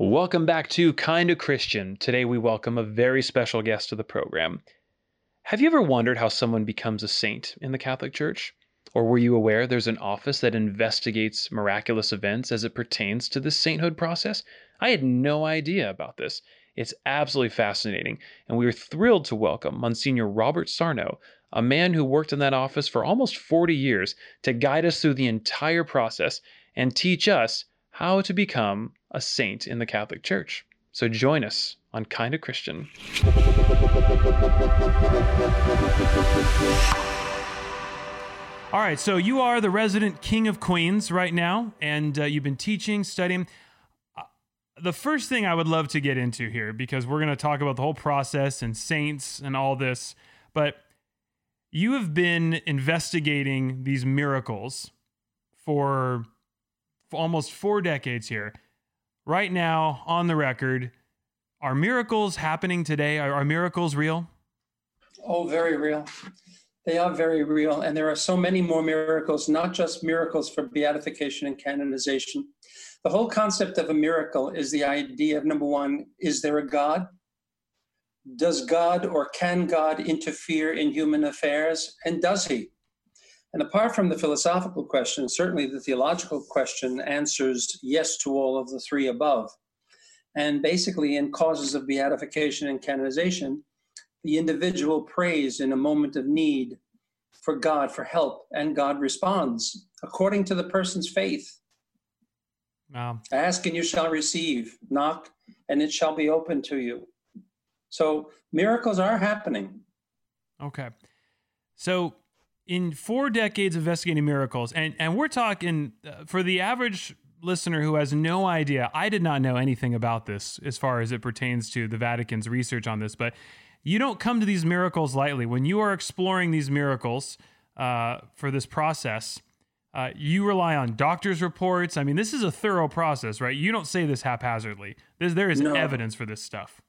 Welcome back to Kinda Christian. Today we welcome a very special guest to the program. Have you ever wondered how someone becomes a saint in the Catholic Church? Or were you aware there's an office that investigates miraculous events as it pertains to the sainthood process? I had no idea about this. It's absolutely fascinating, and we are thrilled to welcome Monsignor Robert Sarno, a man who worked in that office for almost 40 years to guide us through the entire process and teach us how to become a saint in the Catholic Church. So join us on Kinda Christian. All right, so you are the resident king of Queens right now, and uh, you've been teaching, studying. Uh, the first thing I would love to get into here, because we're going to talk about the whole process and saints and all this, but you have been investigating these miracles for, for almost four decades here right now on the record. Are miracles happening today? Are, are, miracles real? Oh, very real. They are very real. And there are so many more miracles, not just miracles for beatification and canonization. The whole concept of a miracle is the idea of number one, is there a God? Does God or can God interfere in human affairs? And does he? And apart from the philosophical question, certainly the theological question answers yes to all of the three above. And basically, in causes of beatification and canonization, the individual prays in a moment of need for God for help, and God responds according to the person's faith. Wow. Ask and you shall receive, knock and it shall be open to you. So miracles are happening. Okay. So in four decades of investigating miracles, and and we're talking uh, for the average listener who has no idea. I did not know anything about this as far as it pertains to the Vatican's research on this, but you don't come to these miracles lightly. When you are exploring these miracles uh, for this process, uh, you rely on doctors' reports. I mean, this is a thorough process, right? You don't say this haphazardly. There's, there is no. evidence for this stuff.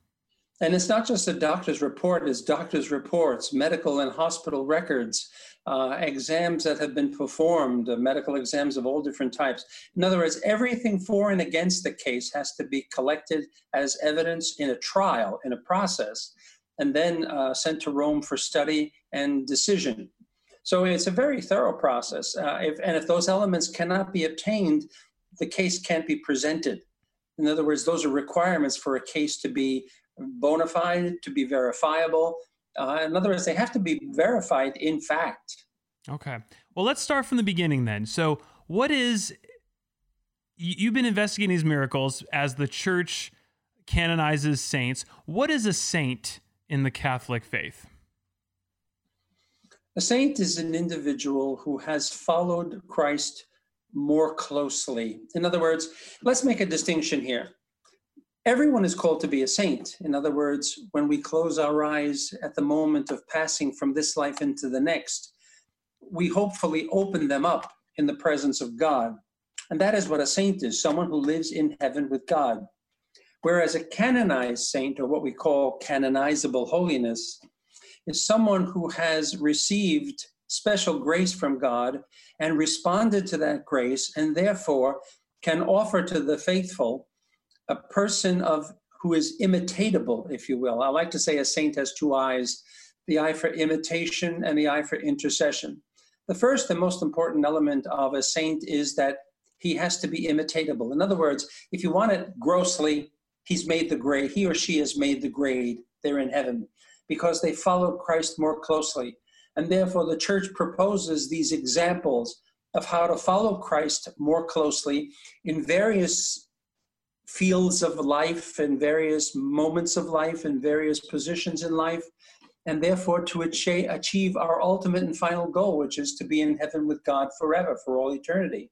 And it's not just a doctor's report, it's doctor's reports, medical and hospital records, uh, exams that have been performed, uh, medical exams of all different types. In other words, everything for and against the case has to be collected as evidence in a trial, in a process, and then uh, sent to Rome for study and decision. So it's a very thorough process. Uh, if, and if those elements cannot be obtained, the case can't be presented. In other words, those are requirements for a case to be bona fide, to be verifiable. Uh, in other words, they have to be verified in fact. Okay. Well, let's start from the beginning then. So, what is you've been investigating these miracles as the church canonizes saints. What is a saint in the Catholic faith? A saint is an individual who has followed Christ more closely. In other words, let's make a distinction here everyone is called to be a saint. In other words, when we close our eyes at the moment of passing from this life into the next, we hopefully open them up in the presence of God. And that is what a saint is someone who lives in heaven with God. Whereas a canonized saint, or what we call canonizable holiness, is someone who has received special grace from God and responded to that grace, and therefore can offer to the faithful a person of who is imitatable, if you will. I like to say a saint has two eyes the eye for imitation and the eye for intercession. The first and most important element of a saint is that he has to be imitatable. In other words, if you want it grossly, he's made the grade, he or she has made the grade, they're in heaven, because they follow Christ more closely. And therefore, the church proposes these examples of how to follow Christ more closely in various fields of life and various moments of life and various positions in life, and therefore to achieve our ultimate and final goal, which is to be in heaven with God forever, for all eternity.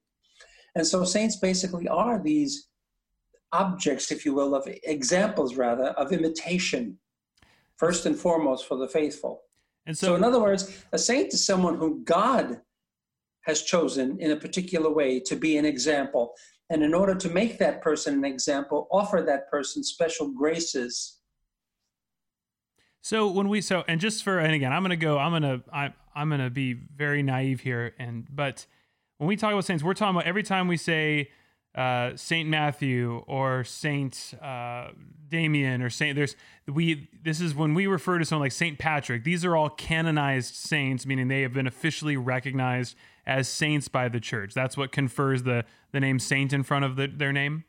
And so saints basically are these objects, if you will, of examples rather, of imitation, first and foremost for the faithful. And so, so in other words, a saint is someone who God has chosen in a particular way to be an example. And in order to make that person an example, offer that person special graces. So when we so and just for and again, I'm gonna go. I'm gonna I, I'm gonna be very naive here. And but when we talk about saints, we're talking about every time we say uh, Saint Matthew or Saint uh, Damien or Saint. There's we. This is when we refer to someone like Saint Patrick. These are all canonized saints, meaning they have been officially recognized as saints by the church. That's what confers the the name saint in front of the, their name.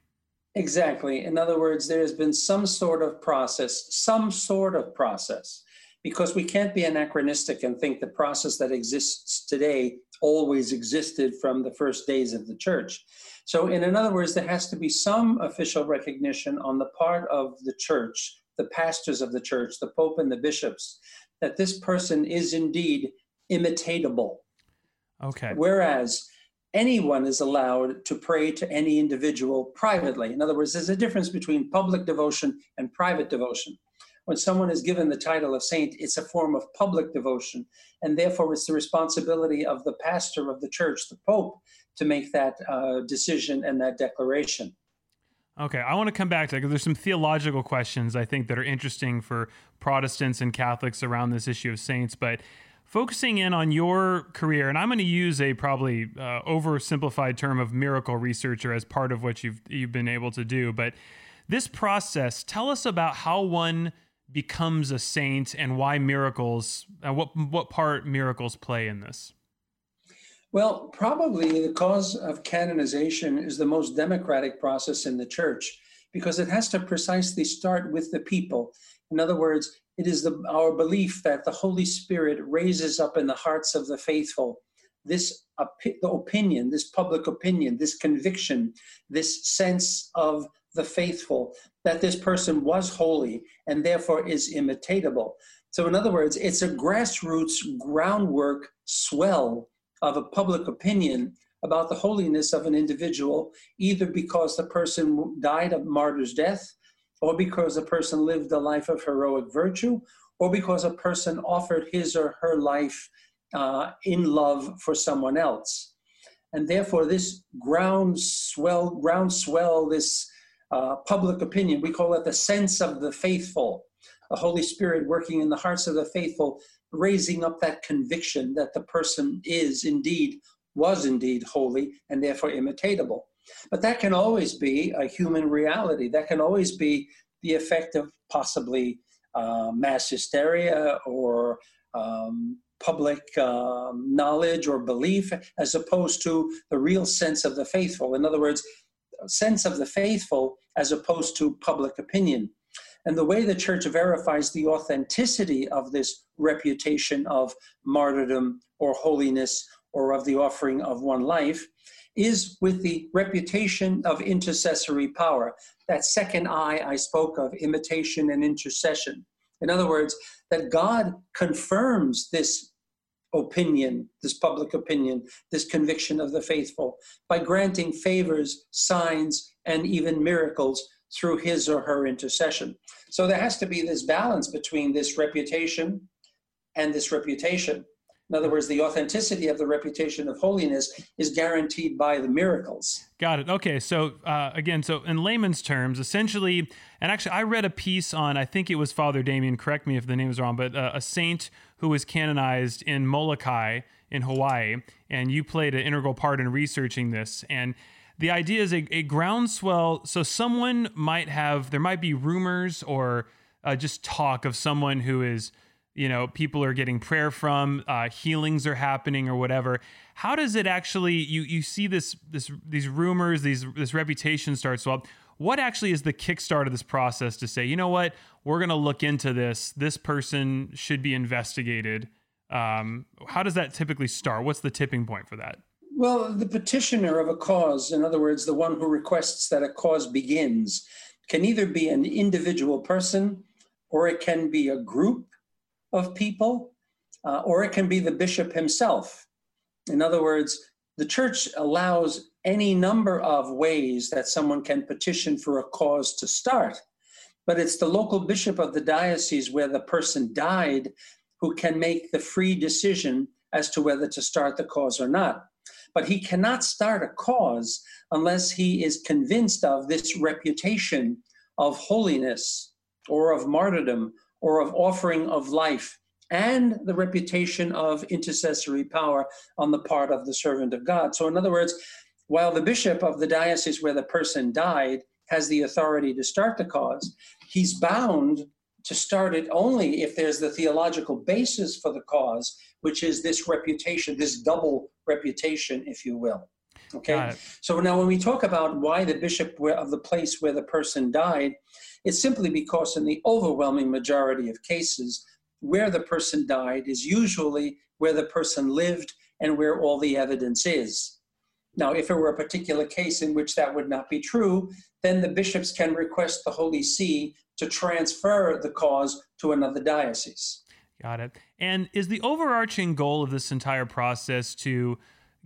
Exactly. In other words, there has been some sort of process, some sort of process, because we can't be anachronistic and think the process that exists today always existed from the first days of the church. So, in, in other words, there has to be some official recognition on the part of the church, the pastors of the church, the pope and the bishops, that this person is indeed imitatable. Okay. Whereas anyone is allowed to pray to any individual privately. In other words, there's a difference between public devotion and private devotion. When someone is given the title of saint, it's a form of public devotion, and therefore it's the responsibility of the pastor of the church, the pope, to make that uh, decision and that declaration. Okay, I want to come back to that because there's some theological questions I think that are interesting for Protestants and Catholics around this issue of saints. But focusing in on your career, and I'm going to use a probably uh, oversimplified term of miracle researcher as part of what you've you've been able to do. But this process, tell us about how one becomes a saint and why miracles, and what what part miracles play in this. Well, probably the cause of canonization is the most democratic process in the church because it has to precisely start with the people. In other words, it is the, our belief that the Holy Spirit raises up in the hearts of the faithful this the opinion, this public opinion, this conviction, this sense of the faithful that this person was holy and therefore is imitatable. So, in other words, it's a grassroots groundwork swell of a public opinion about the holiness of an individual, either because the person died a martyr's death, or because a person lived a life of heroic virtue, or because a person offered his or her life uh, in love for someone else. And therefore, this groundswell, groundswell, this uh, public opinion, we call it the sense of the faithful, the Holy Spirit working in the hearts of the faithful raising up that conviction that the person is indeed, was indeed holy and therefore imitatable. But that can always be a human reality. That can always be the effect of possibly uh, mass hysteria or um, public uh, knowledge or belief, as opposed to the real sense of the faithful. In other words, sense of the faithful as opposed to public opinion. And the way the church verifies the authenticity of this reputation of martyrdom or holiness or of the offering of one life is with the reputation of intercessory power. That second eye I spoke of, imitation and intercession. In other words, that God confirms this opinion, this public opinion, this conviction of the faithful by granting favors, signs, and even miracles through his or her intercession. So there has to be this balance between this reputation and this reputation. In other words, the authenticity of the reputation of holiness is guaranteed by the miracles. Got it. Okay. So, uh, again, so in layman's terms, essentially, and actually, I read a piece on, I think it was Father Damien, correct me if the name is wrong, but uh, a saint who was canonized in Molokai in Hawaii. And you played an integral part in researching this. And the idea is a, a groundswell. So someone might have, there might be rumors or uh, just talk of someone who is, you know, people are getting prayer from, uh, healings are happening or whatever. How does it actually? You you see this this these rumors, these this reputation starts up. What actually is the kickstart of this process to say, you know what, we're going to look into this. This person should be investigated. Um, how does that typically start? What's the tipping point for that? Well, the petitioner of a cause, in other words, the one who requests that a cause begins, can either be an individual person or it can be a group of people uh, or it can be the bishop himself. In other words, the church allows any number of ways that someone can petition for a cause to start, but it's the local bishop of the diocese where the person died who can make the free decision as to whether to start the cause or not. But he cannot start a cause unless he is convinced of this reputation of holiness or of martyrdom or of offering of life and the reputation of intercessory power on the part of the servant of God. So, in other words, While the bishop of the diocese where the person died has the authority to start the cause, he's bound to start it only if there's the theological basis for the cause, which is this reputation, this double reputation, if you will. Okay. So now, when we talk about why the bishop of the place where the person died, it's simply because in the overwhelming majority of cases, where the person died is usually where the person lived and where all the evidence is. Now, if it were a particular case in which that would not be true, then the bishops can request the Holy See to transfer the cause to another diocese. Got it. And is the overarching goal of this entire process to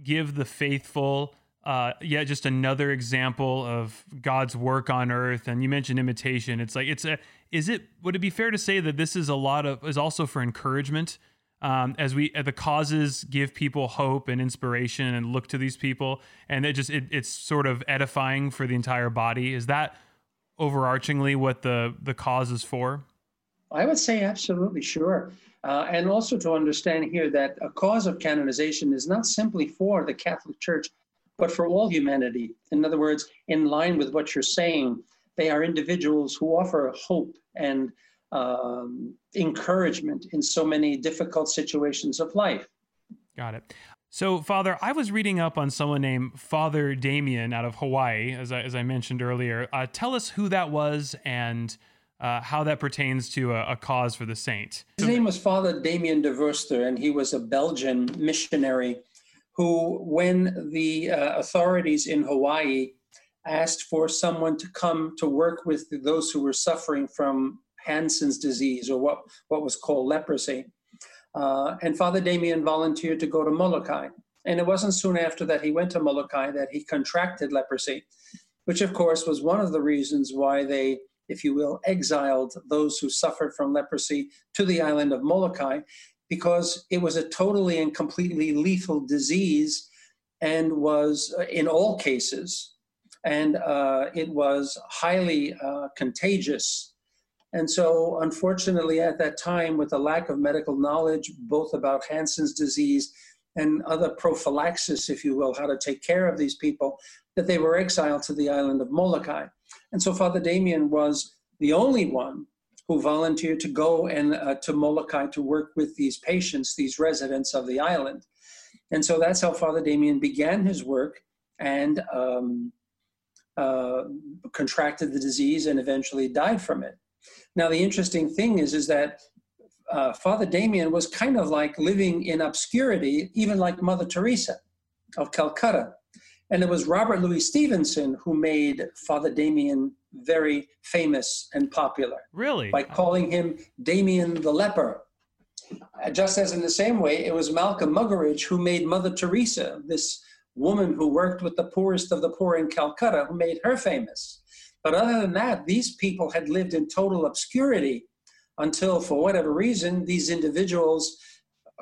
give the faithful uh, yeah, just another example of God's work on earth. And you mentioned imitation. It's like it's a. Is it? Would it be fair to say that this is a lot of is also for encouragement? Um, as we the causes give people hope and inspiration and look to these people, and it just it, it's sort of edifying for the entire body. Is that overarchingly what the the cause is for? I would say absolutely sure. Uh, and also to understand here that a cause of canonization is not simply for the Catholic Church but for all humanity. In other words, in line with what you're saying, they are individuals who offer hope and um, encouragement in so many difficult situations of life. Got it. So, Father, I was reading up on someone named Father Damien out of Hawaii, as I, as I mentioned earlier. Uh, tell us who that was and uh, how that pertains to a, a, cause for the saint. His name was Father Damien de Veuster, and he was a Belgian missionary who, when the uh, authorities in Hawaii asked for someone to come to work with those who were suffering from Hansen's disease or what, what was called leprosy. Uh, and Father Damien volunteered to go to Molokai. And it wasn't soon after that he went to Molokai that he contracted leprosy, which of course was one of the reasons why they, if you will, exiled those who suffered from leprosy to the island of Molokai because it was a totally and completely lethal disease and was uh, in all cases and uh, it was highly uh, contagious and so unfortunately at that time with the lack of medical knowledge both about hansen's disease and other prophylaxis if you will how to take care of these people that they were exiled to the island of molokai and so father damien was the only one who volunteered to go and uh, to Molokai to work with these patients, these residents of the island. And so that's how Father Damien began his work and um, uh, contracted the disease and eventually died from it. Now, the interesting thing is, is that uh, Father Damien was kind of like living in obscurity, even like Mother Teresa of Calcutta. And it was Robert Louis Stevenson who made Father Damien very famous and popular. Really? By calling him Damien the leper. Uh, just as in the same way, it was Malcolm Muggeridge who made Mother Teresa, this woman who worked with the poorest of the poor in Calcutta, who made her famous. But other than that, these people had lived in total obscurity until, for whatever reason, these individuals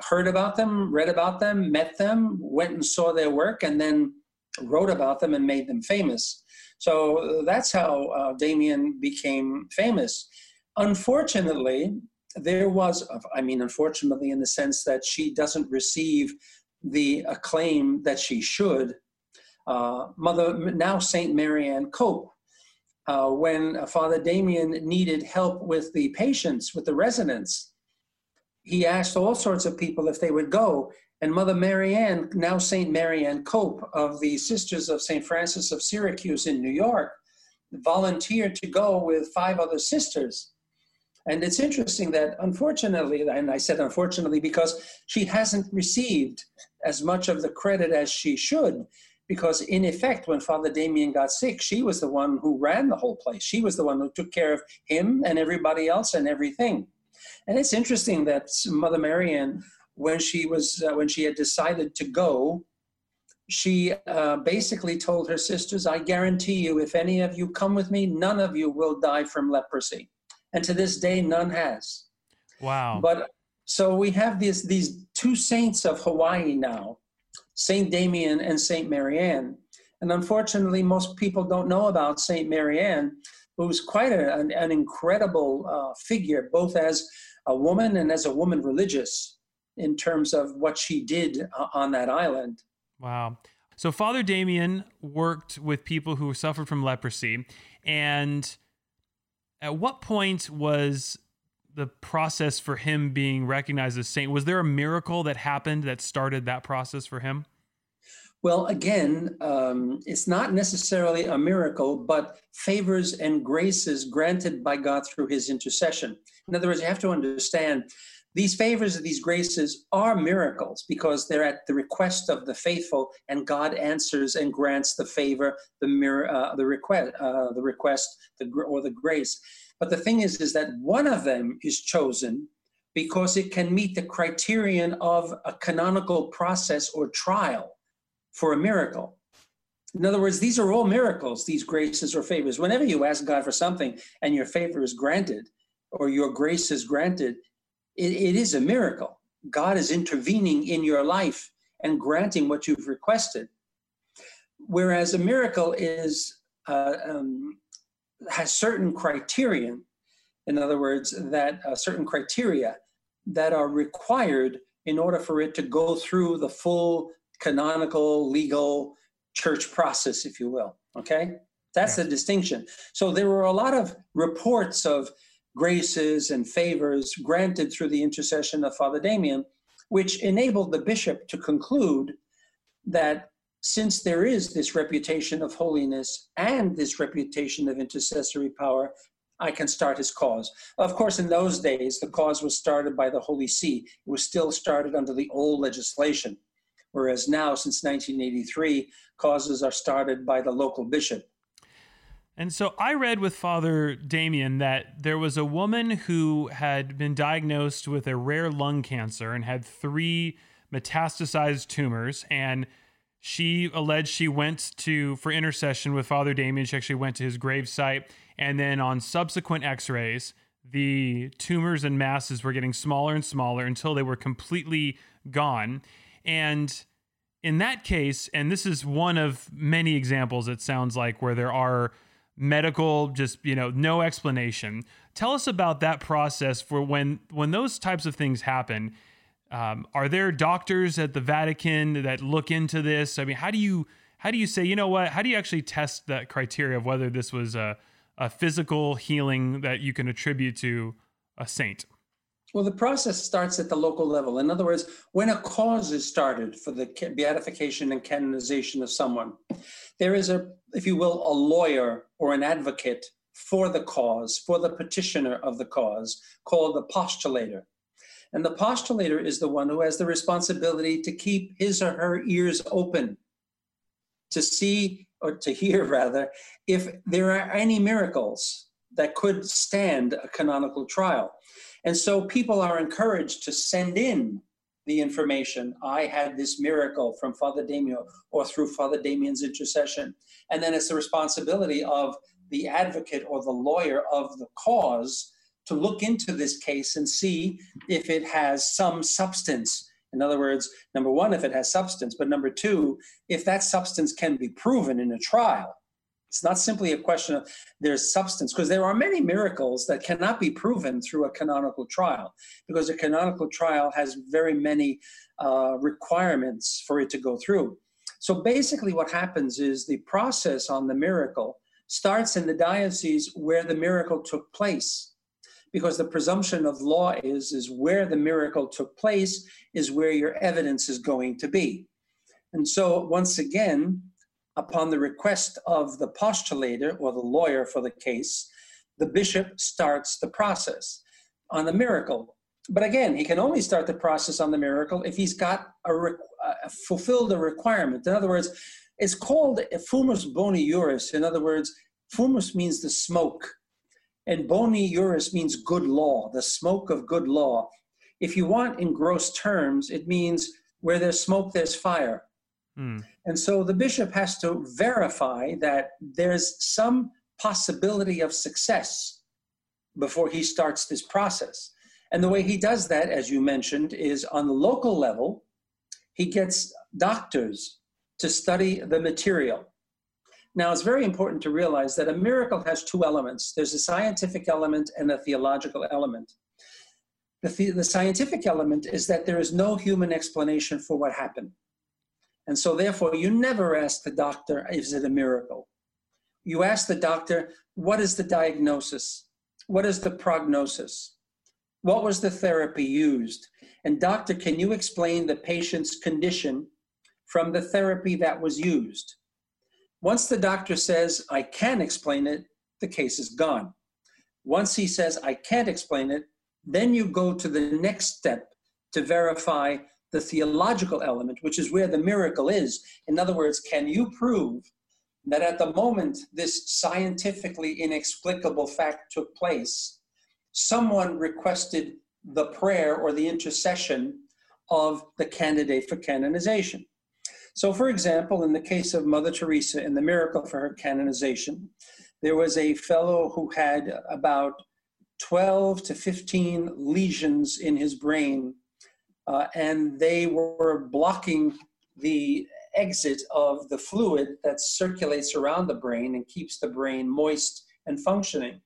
heard about them, read about them, met them, went and saw their work, and then wrote about them and made them famous. So that's how uh, Damien became famous. Unfortunately, there was, I mean, unfortunately, in the sense that she doesn't receive the acclaim that she should. Uh, Mother, now Saint Marianne Cope, uh, when Father Damien needed help with the patients, with the residents, he asked all sorts of people if they would go, and Mother Marianne, now St. Marianne Cope of the Sisters of St. Francis of Syracuse in New York, volunteered to go with five other sisters. And it's interesting that unfortunately, and I said unfortunately because she hasn't received as much of the credit as she should, because in effect, when Father Damien got sick, she was the one who ran the whole place. She was the one who took care of him and everybody else and everything. And it's interesting that Mother Marianne when she was uh, when she had decided to go she uh, basically told her sisters i guarantee you if any of you come with me none of you will die from leprosy and to this day none has wow but so we have these these two saints of hawaii now saint damien and saint marianne and unfortunately most people don't know about saint marianne who's quite a, an, an, incredible uh, figure both as a woman and as a woman religious in terms of what she did uh, on that island. Wow. So Father Damien worked with people who suffered from leprosy. And at what point was the process for him being recognized as saint? Was there a miracle that happened that started that process for him? Well, again, um, it's not necessarily a miracle, but favors and graces granted by God through his intercession. In other words, you have to understand these favors and these graces are miracles because they're at the request of the faithful, and God answers and grants the favor, the mirror, uh, the request, uh, the request, the, or the grace. But the thing is, is that one of them is chosen because it can meet the criterion of a canonical process or trial for a miracle. In other words, these are all miracles, these graces or favors. Whenever you ask God for something and your favor is granted or your grace is granted, it, it is a miracle. God is intervening in your life and granting what you've requested. Whereas a miracle is uh, um, has certain criterion, in other words, that uh, certain criteria that are required in order for it to go through the full canonical, legal church process, if you will. Okay? That's yeah. the distinction. So there were a lot of reports of graces and favors granted through the intercession of Father Damien, which enabled the bishop to conclude that since there is this reputation of holiness and this reputation of intercessory power, I can start his cause. Of course, in those days, the cause was started by the Holy See. It was still started under the old legislation, whereas now, since 1983, causes are started by the local bishop. And so I read with Father Damien that there was a woman who had been diagnosed with a rare lung cancer and had three metastasized tumors. And she alleged she went to for intercession with Father Damien. She actually went to his grave site. And then on subsequent x rays, the tumors and masses were getting smaller and smaller until they were completely gone. And in that case, and this is one of many examples, it sounds like, where there are medical just you know no explanation. Tell us about that process for when when those types of things happen. Um, are there doctors at the vatican that look into this? I mean how do you how do you say you know what? How do you actually test that criteria of whether this was a, a physical healing that you can attribute to a saint well, the process starts at the local level. In other words, when a cause is started for the beatification and canonization of someone, there is a, if you will, a lawyer or an advocate for the cause, for the petitioner of the cause, called the postulator. And the postulator is the one who has the responsibility to keep his or her ears open to see, or to hear rather, if there are any miracles that could stand a canonical trial. And so people are encouraged to send in the information. I had this miracle from Father Damien or through Father Damien's intercession. And then it's the responsibility of the advocate or the lawyer of the cause to look into this case and see if it has some substance. In other words, number one, if it has substance, but number two, if that substance can be proven in a trial. It's not simply a question of there's substance, because there are many miracles that cannot be proven through a canonical trial, because a canonical trial has very many uh, requirements for it to go through. So basically, what happens is the process on the miracle starts in the diocese where the miracle took place because the presumption of law is is where the miracle took place is where your evidence is going to be and so once again upon the request of the postulator or the lawyer for the case, the bishop starts the process on the miracle. But again, he can only start the process on the miracle if he's got a, uh, fulfilled a requirement. In other words, it's called fumus boni juris. In other words, fumus means the smoke, and boni juris means good law, the smoke of good law. If you want in gross terms, it means where there's smoke, there's fire. Mm. And so the bishop has to verify that there's some possibility of success before he starts this process. And the way he does that, as you mentioned, is on the local level, he gets doctors to study the material. Now, it's very important to realize that a miracle has two elements there's a scientific element and a theological element. The, the scientific element is that there is no human explanation for what happened. And so, therefore, you never ask the doctor, is it a miracle? You ask the doctor, what is the diagnosis? What is the prognosis? What was the therapy used? And, doctor, can you explain the patient's condition from the therapy that was used? Once the doctor says, I can explain it, the case is gone. Once he says, I can't explain it, then you go to the next step to verify the theological element, which is where the miracle is. In other words, can you prove that at the moment this scientifically inexplicable fact took place, someone requested the prayer or the intercession of the candidate for canonization? So, for example, in the case of Mother Teresa and the miracle for her canonization, there was a fellow who had about 12 to 15 lesions in his brain, uh, and they were blocking the exit of the fluid that circulates around the brain and keeps the brain moist and functioning.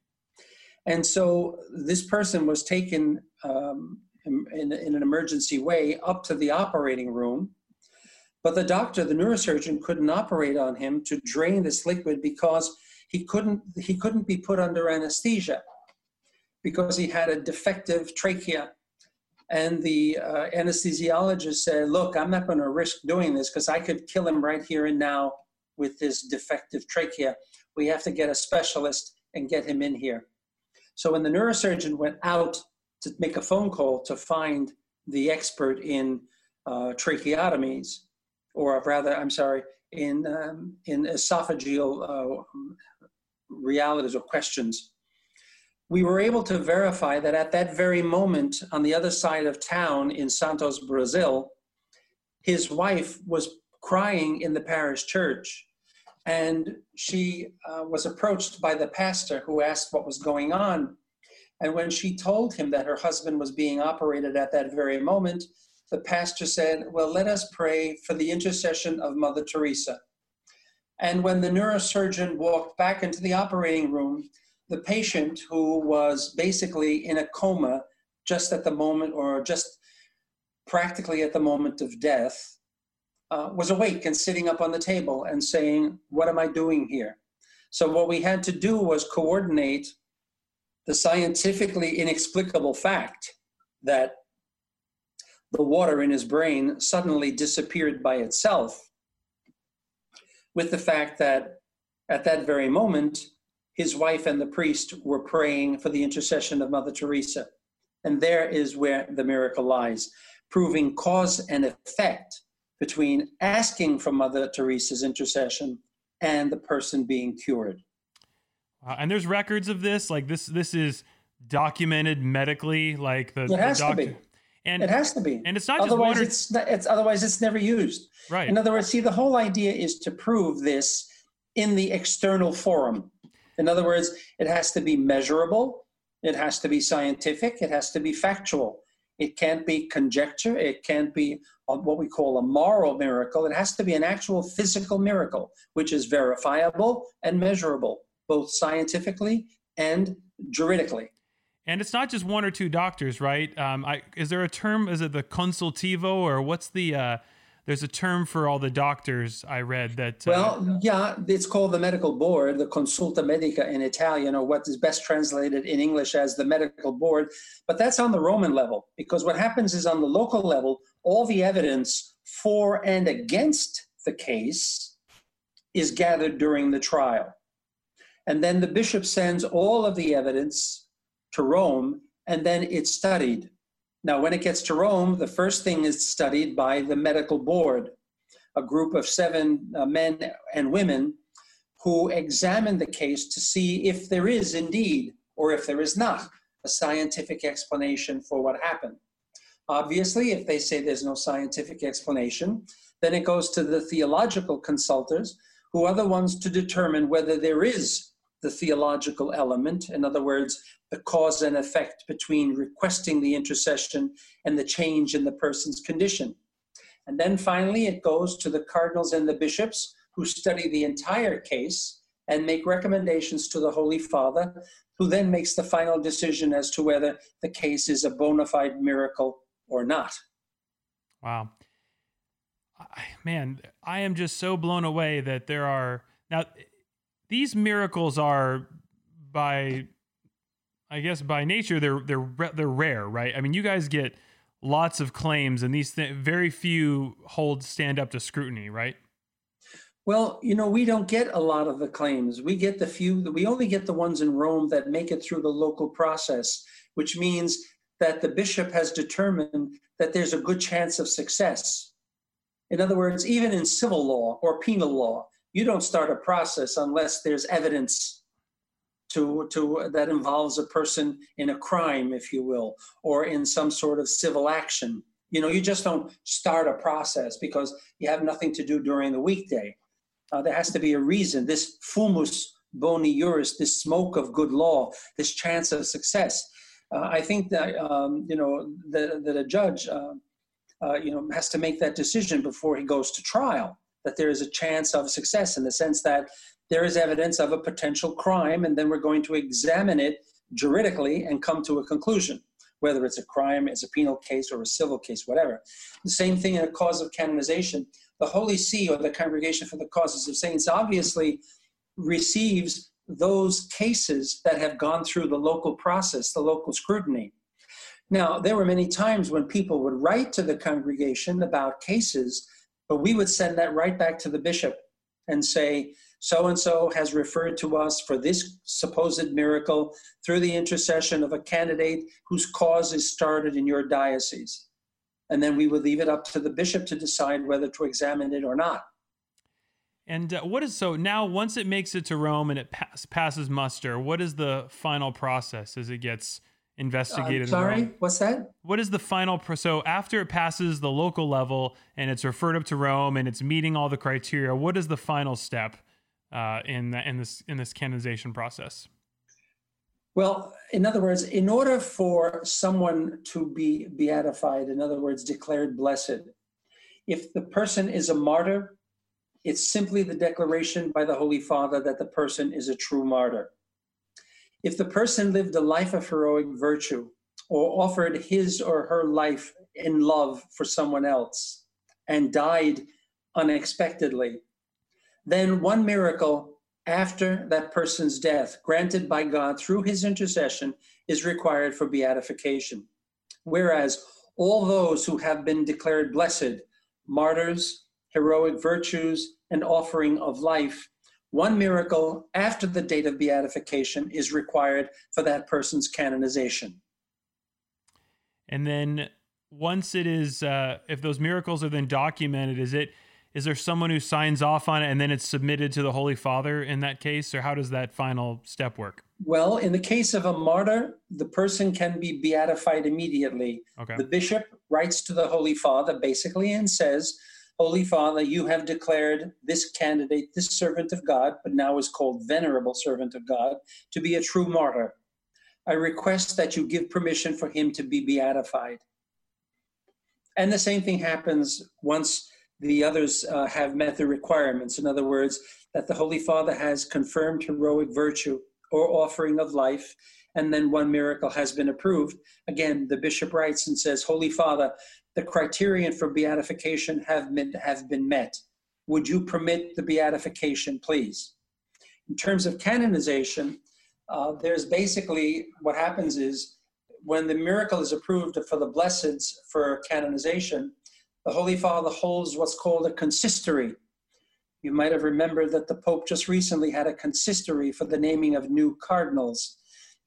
And so this person was taken um, in, in, an emergency way up to the operating room but the doctor, the neurosurgeon, couldn't operate on him to drain this liquid because he couldn't he couldn't be put under anesthesia because he had a defective trachea. And the uh, anesthesiologist said, "Look, I'm not going to risk doing this because I could kill him right here and now with this defective trachea. We have to get a specialist and get him in here." So when the neurosurgeon went out to make a phone call to find the expert in uh, tracheotomies, or rather, I'm sorry, in, um, in esophageal uh, realities or questions. We were able to verify that at that very moment, on the other side of town in Santos, Brazil, his wife was crying in the parish church. And she uh, was approached by the pastor who asked what was going on. And when she told him that her husband was being operated at that very moment, the pastor said, Well, let us pray for the intercession of Mother Teresa. And when the neurosurgeon walked back into the operating room, the patient, who was basically in a coma just at the moment, or just practically at the moment of death, uh, was awake and sitting up on the table and saying, What am I doing here? So, what we had to do was coordinate the scientifically inexplicable fact that the water in his brain suddenly disappeared by itself, with the fact that at that very moment, his wife and the priest were praying for the intercession of Mother Teresa. And there is where the miracle lies, proving cause and effect between asking for Mother Teresa's intercession and the person being cured. Uh, and there's records of this, like this. This is documented medically, like the, it has the to be. And it has to be. And it's not otherwise it's it's otherwise it's never used. Right. In other words, see the whole idea is to prove this in the external forum. In other words, it has to be measurable, it has to be scientific, it has to be factual. It can't be conjecture, it can't be what we call a moral miracle. It has to be an actual physical miracle, which is verifiable and measurable, both scientifically and juridically. And it's not just one or two doctors, right? Um, I, is there a term? Is it the consultivo, or what's the? Uh, there's a term for all the doctors I read that. Uh, well, yeah, it's called the medical board, the consulta medica in Italian, or what is best translated in English as the medical board. But that's on the Roman level, because what happens is on the local level, all the evidence for and against the case is gathered during the trial. And then the bishop sends all of the evidence to Rome, and then it's studied. Now, when it gets to Rome, the first thing is studied by the medical board, a group of seven uh, men and women who examine the case to see if there is indeed, or if there is not, a scientific explanation for what happened. Obviously, if they say there's no scientific explanation, then it goes to the theological consultors, who are the ones to determine whether there is the theological element. In other words, the cause and effect between requesting the intercession and the change in the person's condition. And then finally, it goes to the cardinals and the bishops who study the entire case and make recommendations to the Holy Father, who then makes the final decision as to whether the case is a bona fide miracle or not. Wow. man, I am just so blown away that there are now these miracles are by I guess by nature they're they're they're rare, right? I mean, you guys get lots of claims, and these th- very few hold stand up to scrutiny, right? Well, you know, we don't get a lot of the claims. We get the few. We only get the ones in Rome that make it through the local process, which means that the bishop has determined that there's a good chance of success. In other words, even in civil law or penal law, you don't start a process unless there's evidence to, to that involves a person in a crime, if you will, or in some sort of civil action. You know, you just don't start a process because you have nothing to do during the weekday. Uh, there has to be a reason. This fumus boni juris, this smoke of good law, this chance of success. Uh, I think that um, you know that, that a judge, uh, uh, you know, has to make that decision before he goes to trial. That there is a chance of success in the sense that there is evidence of a potential crime, and then we're going to examine it juridically and come to a conclusion, whether it's a crime, it's a penal case, or a civil case, whatever. The same thing in a cause of canonization. The Holy See, or the Congregation for the Causes of Saints, obviously receives those cases that have gone through the local process, the local scrutiny. Now, there were many times when people would write to the congregation about cases, but we would send that right back to the bishop and say, so and so has referred to us for this supposed miracle through the intercession of a candidate whose cause is started in your diocese. And then we would leave it up to the bishop to decide whether to examine it or not. And uh, what is so now once it makes it to Rome and it pass, passes muster, what is the final process as it gets investigated? I'm sorry, what's that? What is the final pro- so after it passes the local level and it's referred up to Rome and it's meeting all the criteria, what is the final step uh, in the, in this in this canonization process? Well, in other words, in order for someone to be beatified, in other words, declared blessed, if the person is a martyr, it's simply the declaration by the Holy Father that the person is a true martyr. If the person lived a life of heroic virtue or offered his or her life in love for someone else and died unexpectedly, then one miracle after that person's death, granted by God through his intercession, is required for beatification. Whereas all those who have been declared blessed, martyrs, heroic virtues, and offering of life, one miracle after the date of beatification is required for that person's canonization. And then once it is, uh, if those miracles are then documented, is it is there someone who signs off on it and then it's submitted to the Holy Father in that case, or how does that final step work? Well, in the case of a martyr, the person can be beatified immediately. Okay. The bishop writes to the Holy Father basically and says, Holy Father, you have declared this candidate, this servant of God, but now is called venerable servant of God, to be a true martyr. I request that you give permission for him to be beatified. And the same thing happens once the others uh, have met the requirements. In other words, that the Holy Father has confirmed heroic virtue or offering of life, and then one miracle has been approved. Again, the bishop writes and says, Holy Father, the criterion for beatification have been, have been met. Would you permit the beatification, please? In terms of canonization, uh, there's basically what happens is when the miracle is approved for the blesseds for canonization, the Holy Father holds what's called a consistory. You might have remembered that the Pope just recently had a consistory for the naming of new cardinals.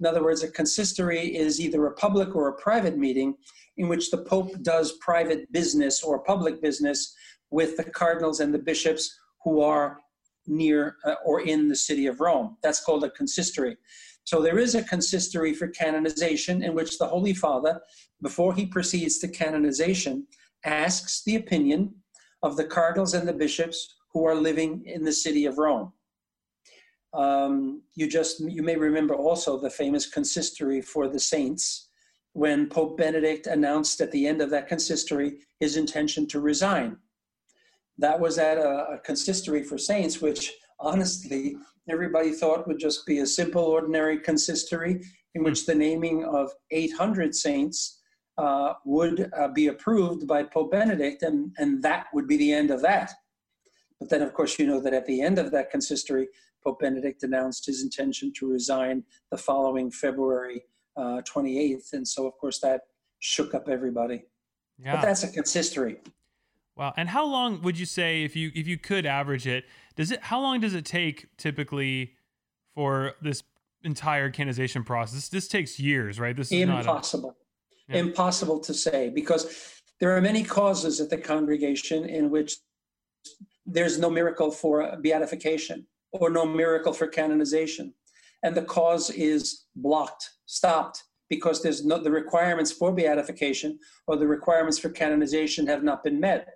In other words, a consistory is either a public or a private meeting in which the Pope does private business or public business with the cardinals and the bishops who are near uh, or in the city of Rome. That's called a consistory. So there is a consistory for canonization in which the Holy Father, before he proceeds to canonization, asks the opinion of the cardinals and the bishops who are living in the city of Rome. Um, you just you may remember also the famous consistory for the saints when Pope Benedict announced at the end of that consistory his intention to resign. That was at a, a consistory for saints, which honestly everybody thought would just be a simple, ordinary consistory in which the naming of 800 saints uh, would uh, be approved by Pope Benedict, and, and that would be the end of that. But then, of course, you know that at the end of that consistory, Pope Benedict announced his intention to resign the following February uh, 28th. And so, of course, that shook up everybody. Yeah. But that's a consistory. Wow. And how long would you say if you if you could average it, does it how long does it take typically for this entire canonization process? This takes years, right? This is impossible. A, yeah. Impossible to say because there are many causes at the congregation in which there's no miracle for beatification or no miracle for canonization. And the cause is blocked, stopped, because there's no the requirements for beatification or the requirements for canonization have not been met.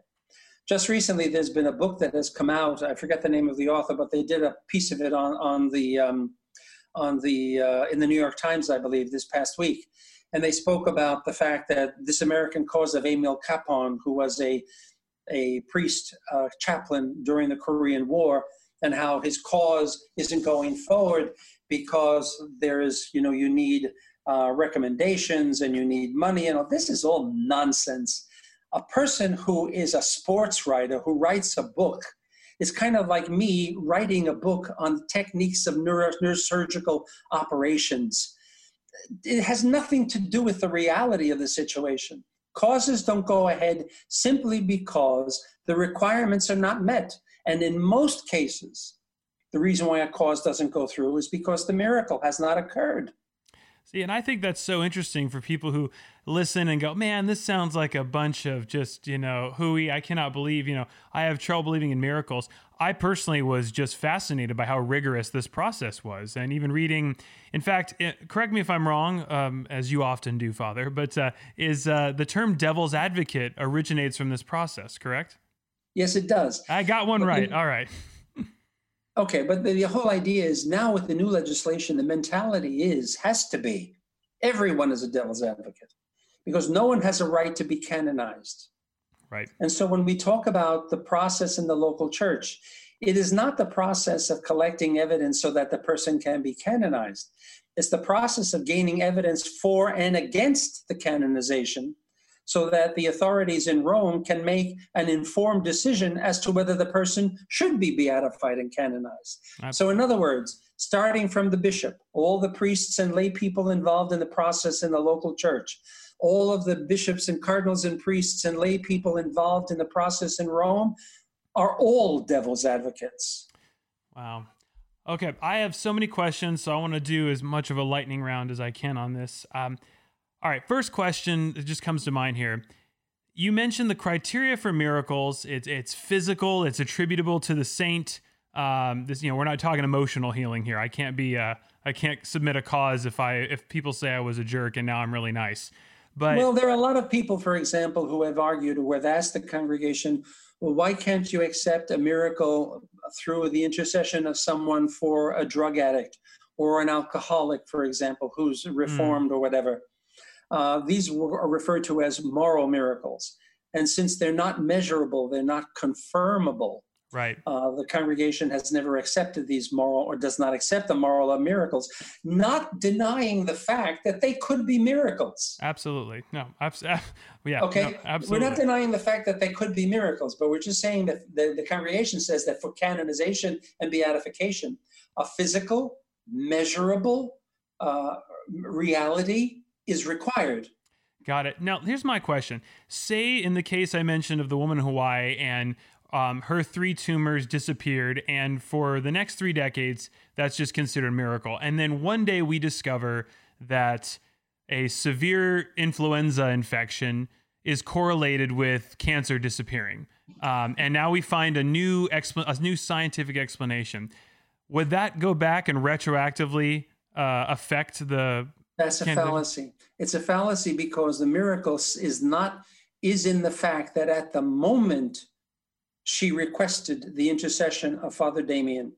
Just recently, there's been a book that has come out. I forget the name of the author, but they did a piece of it on on the um, on the uh, in the New York Times, I believe, this past week, and they spoke about the fact that this American cause of Emil Kapaun, who was a a priest uh, chaplain during the Korean War, and how his cause isn't going forward because there is, you know, you need uh, recommendations and you need money and all. This is all nonsense. A person who is a sports writer who writes a book is kind of like me writing a book on techniques of neuro- neurosurgical operations. It has nothing to do with the reality of the situation. Causes don't go ahead simply because the requirements are not met. And in most cases, the reason why a cause doesn't go through is because the miracle has not occurred. See, and I think that's so interesting for people who listen and go, man, this sounds like a bunch of just, you know, hooey. I cannot believe, you know, I have trouble believing in miracles. I personally was just fascinated by how rigorous this process was. And even reading, in fact, it, eh, correct me if I'm wrong, um, as you often do, Father, but uh, is uh, the term devil's advocate originates from this process, correct? Yes, it does. I got one but right. All right. okay, but the, the whole idea is now with the new legislation, the mentality is, has to be, everyone is a devil's advocate because no one has a right to be canonized. Right. And so when we talk about the process in the local church, it is not the process of collecting evidence so that the person can be canonized. It's the process of gaining evidence for and against the canonization so that the authorities in Rome can make an informed decision as to whether the person should be beatified and canonized. Absolutely. So, in other words, starting from the bishop, all the priests and lay people involved in the process in the local church, all of the bishops and cardinals and priests and lay people involved in the process in Rome are all devil's advocates. Wow. Okay, I have so many questions, so I want to do as much of a lightning round as I can on this. Um, all right, first question that just comes to mind here. You mentioned the criteria for miracles. It's it's physical. It's attributable to the saint. Um, this you know we're not talking emotional healing here. I can't be uh, I can't submit a cause if I if people say I was a jerk and now I'm really nice. But well, there are a lot of people, for example, who have argued or have asked the congregation, well, why can't you accept a miracle through the intercession of someone for a drug addict or an alcoholic, for example, who's hmm. reformed mm. or whatever? Uh, these are referred to as moral miracles. And since they're not measurable, they're not confirmable. Right. Uh, the congregation has never accepted these moral or does not accept the moral of miracles, not denying the fact that they could be miracles. Absolutely. No. Abs- yeah. Okay. No, absolutely. We're not denying the fact that they could be miracles, but we're just saying that the, the congregation says that for canonization and beatification, a physical, measurable uh, reality is required. Got it. Now, here's my question. Say, in the case I mentioned of the woman in Hawaii, and um, her three tumors disappeared, and for the next three decades, that's just considered a miracle. And then one day we discover that a severe influenza infection is correlated with cancer disappearing. Um, and now we find a new expl- a new scientific explanation. Would that go back and retroactively uh, affect the that's a fallacy. It's a fallacy because the miracle is not is in the fact that at the moment she requested the intercession of Father Damien,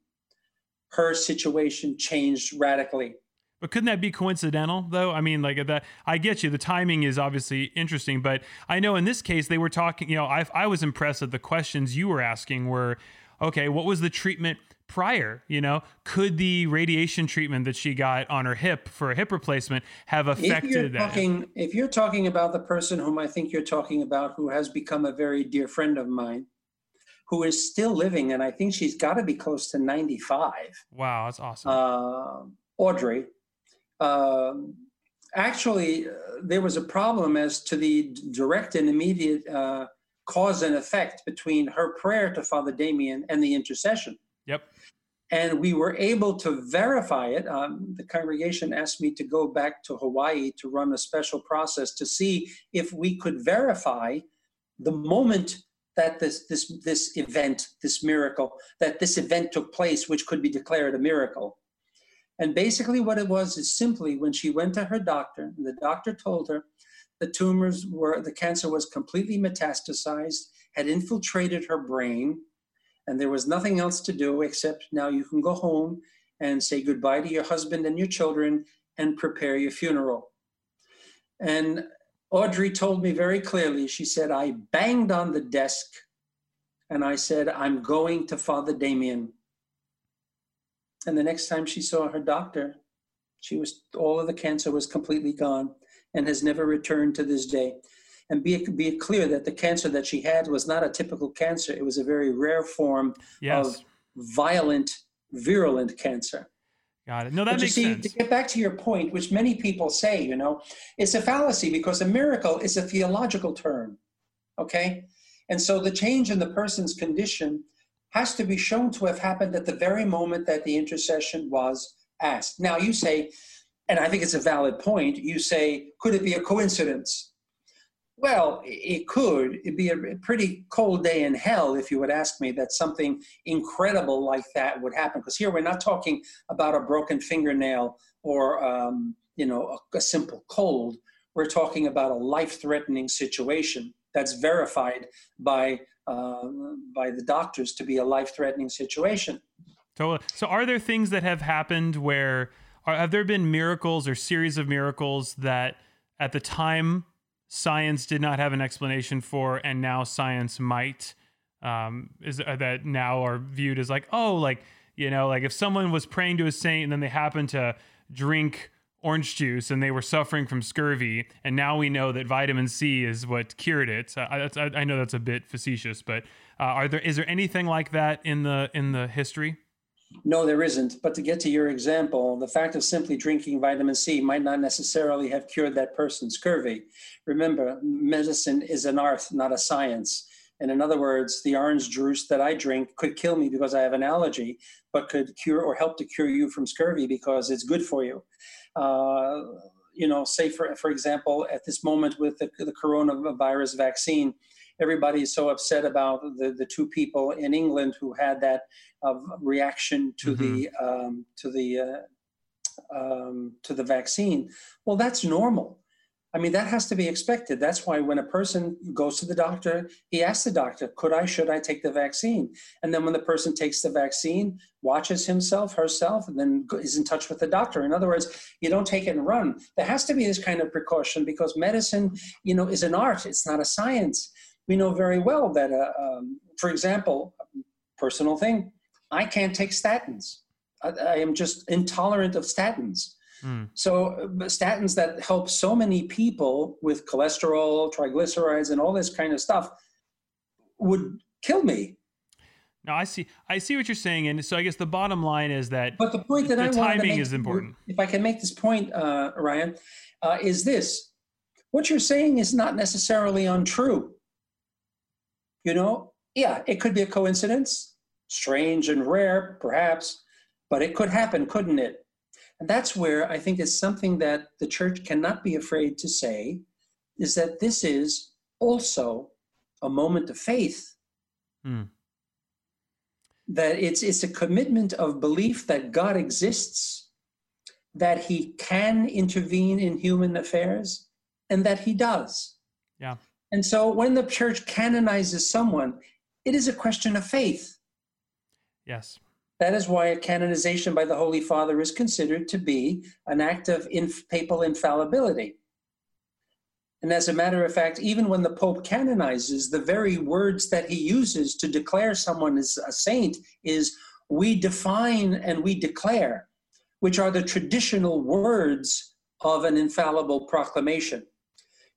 her situation changed radically. But couldn't that be coincidental though? I mean, like that. I get you. The timing is obviously interesting, but I know in this case they were talking. You know, I I was impressed that the questions you were asking were, okay, what was the treatment prior you know could the radiation treatment that she got on her hip for a hip replacement have affected if you're that talking, if you're talking about the person whom i think you're talking about who has become a very dear friend of mine who is still living and i think she's got to be close to 95 wow that's awesome uh, audrey um, actually uh, there was a problem as to the direct and immediate uh, cause and effect between her prayer to Father Damien and the intercession. Yep. And we were able to verify it. Um, the congregation asked me to go back to Hawaii to run a special process to see if we could verify the moment that this this this event, this miracle, that this event took place, which could be declared a miracle. And basically, what it was is simply when she went to her doctor, the doctor told her the tumors were, the cancer was completely metastasized, had infiltrated her brain, and there was nothing else to do except now you can go home and say goodbye to your husband and your children and prepare your funeral. And Audrey told me very clearly, she said, I banged on the desk and I said, I'm going to Father Damien. And the next time she saw her doctor, she was all of the cancer was completely gone and has never returned to this day. And be, it be clear that the cancer that she had was not a typical cancer. It was a very rare form yes. of violent, virulent cancer. Got it. No, that but makes see, sense. To get back to your point, which many people say, you know, it's a fallacy because a miracle is a theological term. Okay? And so the change in the person's condition has to be shown to have happened at the very moment that the intercession was asked. Now, you say, and I think it's a valid point, you say, could it be a coincidence? Well, it could. It'd be a pretty cold day in hell if you would ask me that something incredible like that would happen. Because here we're not talking about a broken fingernail or, um, you know, a, a simple cold. We're talking about a life-threatening situation that's verified by uh, by the doctors to be a life-threatening situation. Totally. So, are there things that have happened where are, have there been miracles or series of miracles that at the time science did not have an explanation for, and now science might? Um, is uh, that now are viewed as like, oh, like you know, like if someone was praying to a saint and then they happened to drink orange juice and they were suffering from scurvy, and now we know that vitamin C is what cured it. I, I, I know that's a bit facetious, but uh, are there is there anything like that in the in the history? No, there isn't. But to get to your example, the fact of simply drinking vitamin C might not necessarily have cured that person's scurvy. Remember, medicine is an art, not a science. And in other words, the orange juice that I drink could kill me because I have an allergy, but could cure or help to cure you from scurvy because it's good for you. Uh, you know, say for for example, at this moment with the, the coronavirus vaccine, everybody is so upset about the, the two people in England who had that uh, reaction to mm-hmm. the um, to the uh, um, to the vaccine. Well, that's normal. I mean, that has to be expected. That's why when a person goes to the doctor, he asks the doctor, could I, should I take the vaccine? And then when the person takes the vaccine, watches himself, herself, and then is in touch with the doctor. In other words, you don't take it and run. There has to be this kind of precaution because medicine, you know, is an art. It's not a science. We know very well that, uh, um, for example, personal thing, I can't take statins. I, I am just intolerant of statins. Mm. So uh, statins that help so many people with cholesterol, triglycerides, and all this kind of stuff would kill me. No, I see. I see what you're saying, and so I guess the bottom line is that. But the point that the I timing make, is important. If I can make this point, uh, Ryan, uh, is this: what you're saying is not necessarily untrue. You know, yeah, it could be a coincidence, strange and rare, perhaps, but it could happen, couldn't it? And that's where I think it's something that the church cannot be afraid to say is that this is also a moment of faith. Mm. That it's, it's a commitment of belief that God exists, that he can intervene in human affairs, and that he does. Yeah. And so when the church canonizes someone, it is a question of faith. Yes. That is why a canonization by the Holy Father is considered to be an act of inf- papal infallibility. And as a matter of fact, even when the Pope canonizes, the very words that he uses to declare someone as a saint is we define and we declare, which are the traditional words of an infallible proclamation.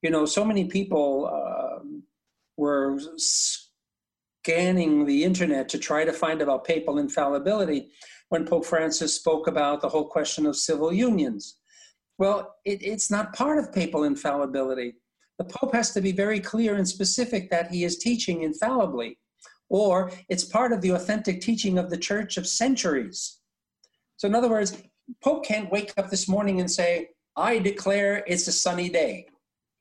You know, so many people uh, were scanning the internet to try to find about papal infallibility when Pope Francis spoke about the whole question of civil unions. Well, it, it's not part of papal infallibility. The Pope has to be very clear and specific that he is teaching infallibly, or it's part of the authentic teaching of the church of centuries. So, in other words, Pope can't wake up this morning and say, I declare it's a sunny day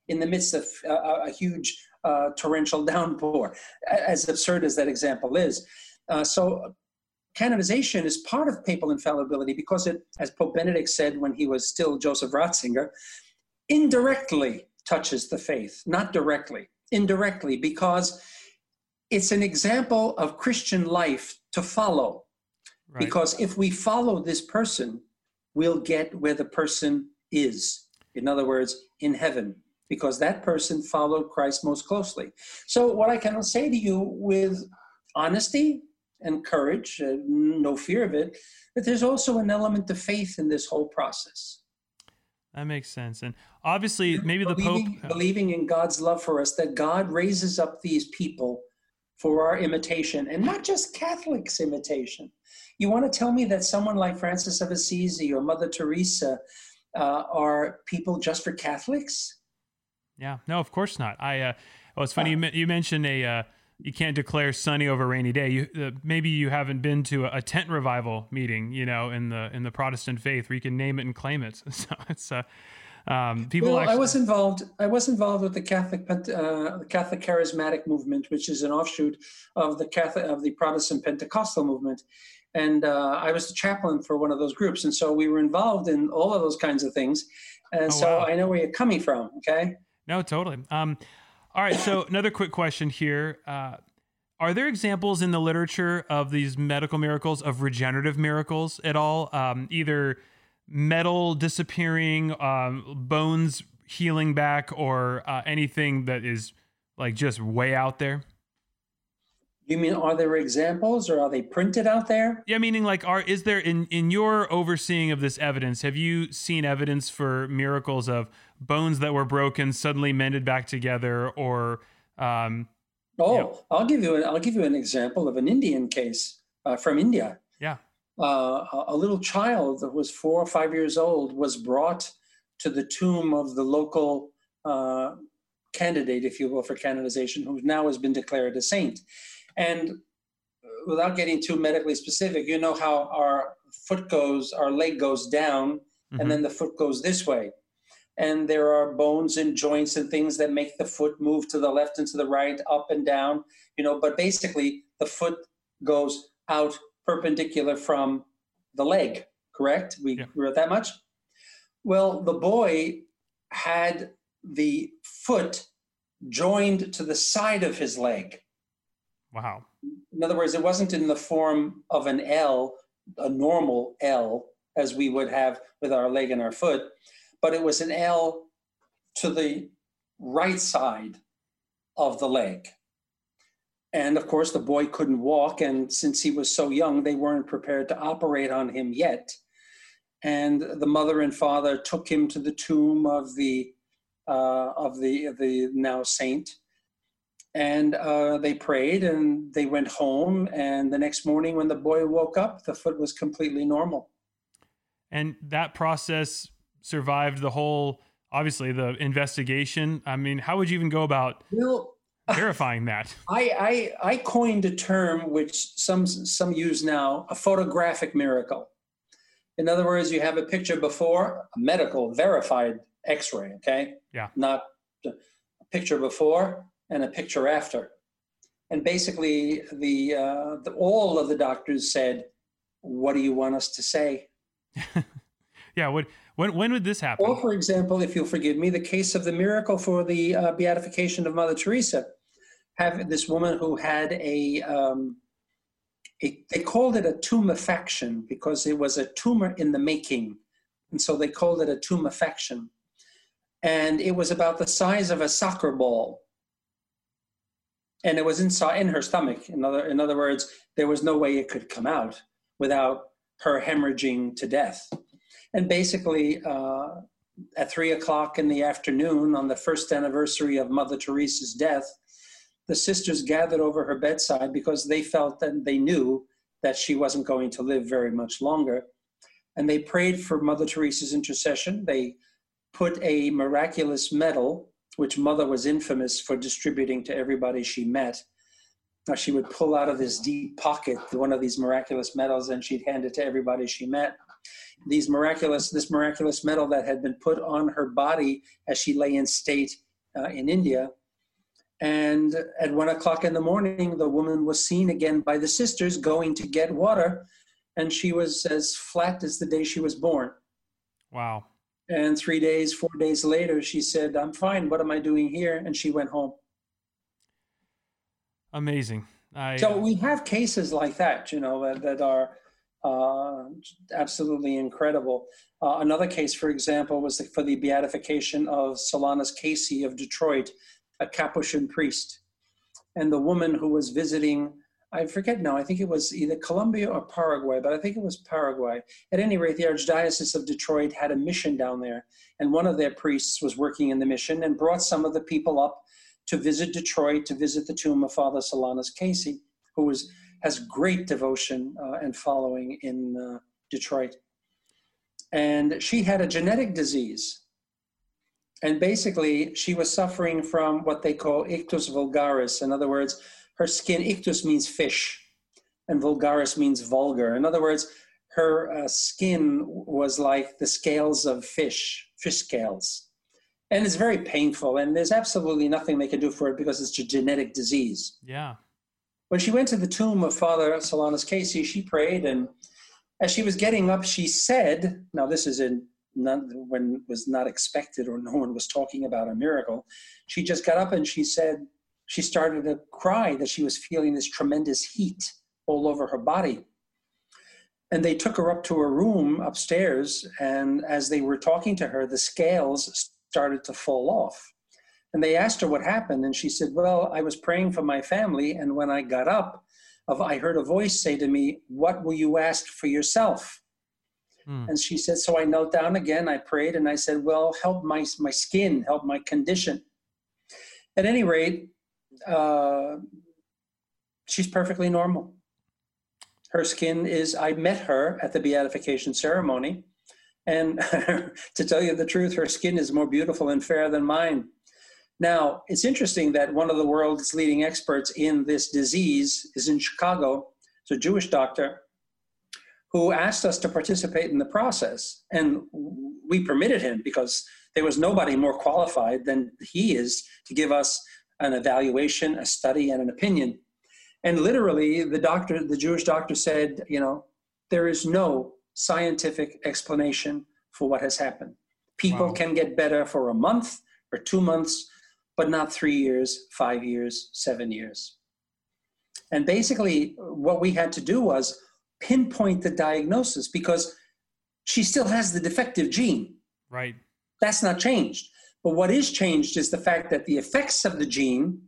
in the midst of a, a huge uh, torrential downpour, as absurd as that example is. Uh, so, canonization is part of papal infallibility because it, as Pope Benedict said when he was still Joseph Ratzinger, indirectly touches the faith, not directly, indirectly, because it's an example of Christian life to follow. Right. Because if we follow this person, we'll get where the person is. In other words, in heaven, because that person followed Christ most closely. So, what I can say to you with honesty and courage, uh, no fear of it, that there's also an element of faith in this whole process. That makes sense. And obviously, maybe the believing, Pope. Believing in God's love for us, that God raises up these people for our imitation, and not just Catholics' imitation. You want to tell me that someone like Francis of Assisi or Mother Teresa uh, are people just for Catholics? Yeah, no, of course not. I. Uh, well, it's funny you, you mentioned a. Uh, you can't declare sunny over rainy day. You uh, maybe you haven't been to a, a, tent revival meeting, you know, in the in the Protestant faith where you can name it and claim it. So it's uh, um, people. Well, actually- I was involved. I was involved with the Catholic uh, Catholic Charismatic movement, which is an offshoot of the Catholic of the Protestant Pentecostal movement, and uh, I was the chaplain for one of those groups, and so we were involved in all of those kinds of things, and oh, so wow. I know where you're coming from. Okay. No, totally. Um, all right. So another quick question here. Uh, are there examples in the literature of these medical miracles of regenerative miracles at all? Um, either metal disappearing, um, bones healing back, or uh, anything that is like just way out there? You mean are there examples or are they printed out there? Yeah, meaning like are is there in in your overseeing of this evidence, have you seen evidence for miracles of bones that were broken suddenly mended back together or um Oh, you know. I'll give you an I'll give you an example of an Indian case uh, from India. Yeah. Uh, a little child that was four or five years old was brought to the tomb of the local uh, candidate, if you will, for canonization, who now has been declared a saint. And without getting too medically specific, you know how our foot goes, our leg goes down, mm-hmm. and then the foot goes this way. And there are bones and joints and things that make the foot move to the left and to the right, up and down, you know, but basically the foot goes out perpendicular from the leg, correct? We yeah. wrote that much? Well, the boy had the foot joined to the side of his leg. Wow. In other words, it wasn't in the form of an L, a normal L, as we would have with our leg and our foot, but it was an L to the right side of the leg. And of course, the boy couldn't walk, and since he was so young, they weren't prepared to operate on him yet. And the mother and father took him to the tomb of the uh, of the the now saint, and uh, they prayed and they went home. And the next morning when the boy woke up the foot was completely normal. And that process survived the whole obviously the investigation. I mean how would you even go about well, verifying that? I, I i coined a term which some some use now a photographic miracle. In other words you have a picture before a medical verified x-ray okay? Yeah. Not a picture before and a picture after. And basically, the, uh, the all of the doctors said, "What do you want us to say?" yeah. What? When? When would this happen? Or, for example, if you'll forgive me, the case of the miracle for the uh, beatification of Mother Teresa. Have this woman who had a, um, a they called it a tumefaction because it was a tumor in the making, and so they called it a tumefaction. And it was about the size of a soccer ball and it was inside in her stomach. In other in other words, there was no way it could come out. without her hemorrhaging to death. And basically, uh, at three o'clock in the afternoon on the first anniversary of Mother Teresa's death, the sisters gathered over her bedside because they felt and they knew that she wasn't going to live very much longer. And they prayed for Mother Teresa's intercession. They put a miraculous medal, which Mother was infamous for distributing to everybody she met. Now, she would pull out of this deep pocket one of these miraculous medals and she'd hand it to everybody she met these miraculous this miraculous medal that had been put on her body as she lay in state uh, in India. And at one o'clock in the morning, the woman was seen again by the sisters going to get water, and she was as flat as the day she was born. Wow. And three days, four days later, she said, I'm fine. What am I doing here? And she went home. Amazing. I, so we have cases like that, you know, that, that are uh, absolutely incredible. Uh, another case, for example, was for the beatification of Solanus Casey of Detroit, a Capuchin priest. And the woman who was visiting, I forget now, I think it was either Colombia or Paraguay, but I think it was Paraguay. At any rate, the Archdiocese of Detroit had a mission down there, and one of their priests was working in the mission and brought some of the people up to visit Detroit, to visit the tomb of Father Solanus Casey, who was has great devotion uh, and following in uh, Detroit. And she had a genetic disease. And basically, she was suffering from what they call ictus vulgaris. In other words, her skin, ictus means fish, and vulgaris means vulgar. In other words, her uh, skin was like the scales of fish, fish scales. And it's very painful, and there's absolutely nothing they can do for it because it's a genetic disease. Yeah. When she went to the tomb of Father Solanus Casey, she prayed, and as she was getting up, she said, "Now this is in not, when was not expected, or no one was talking about a miracle." She just got up and she said she started to cry that she was feeling this tremendous heat all over her body. And they took her up to a room upstairs, and as they were talking to her, the scales started to fall off. And they asked her what happened, and she said, Well, I was praying for my family, and when I got up, I heard a voice say to me, What will you ask for yourself? Hmm. And she said, So I knelt down again, I prayed, and I said, Well, help my, my skin, help my condition. At any rate, uh, she's perfectly normal. Her skin is, I met her at the beatification ceremony. And to tell you the truth, her skin is more beautiful and fair than mine. Now, it's interesting that one of the world's leading experts in this disease is in Chicago. It's a Jewish doctor who asked us to participate in the process. And we permitted him because there was nobody more qualified than he is to give us an evaluation, a study, and an opinion. And literally, the doctor, the Jewish doctor said, you know, there is no scientific explanation for what has happened. People wow. can get better for a month or two months, but not three years, five years, seven years. And basically, what we had to do was pinpoint the diagnosis because she still has the defective gene. Right. That's not changed. But what is changed is the fact that the effects of the gene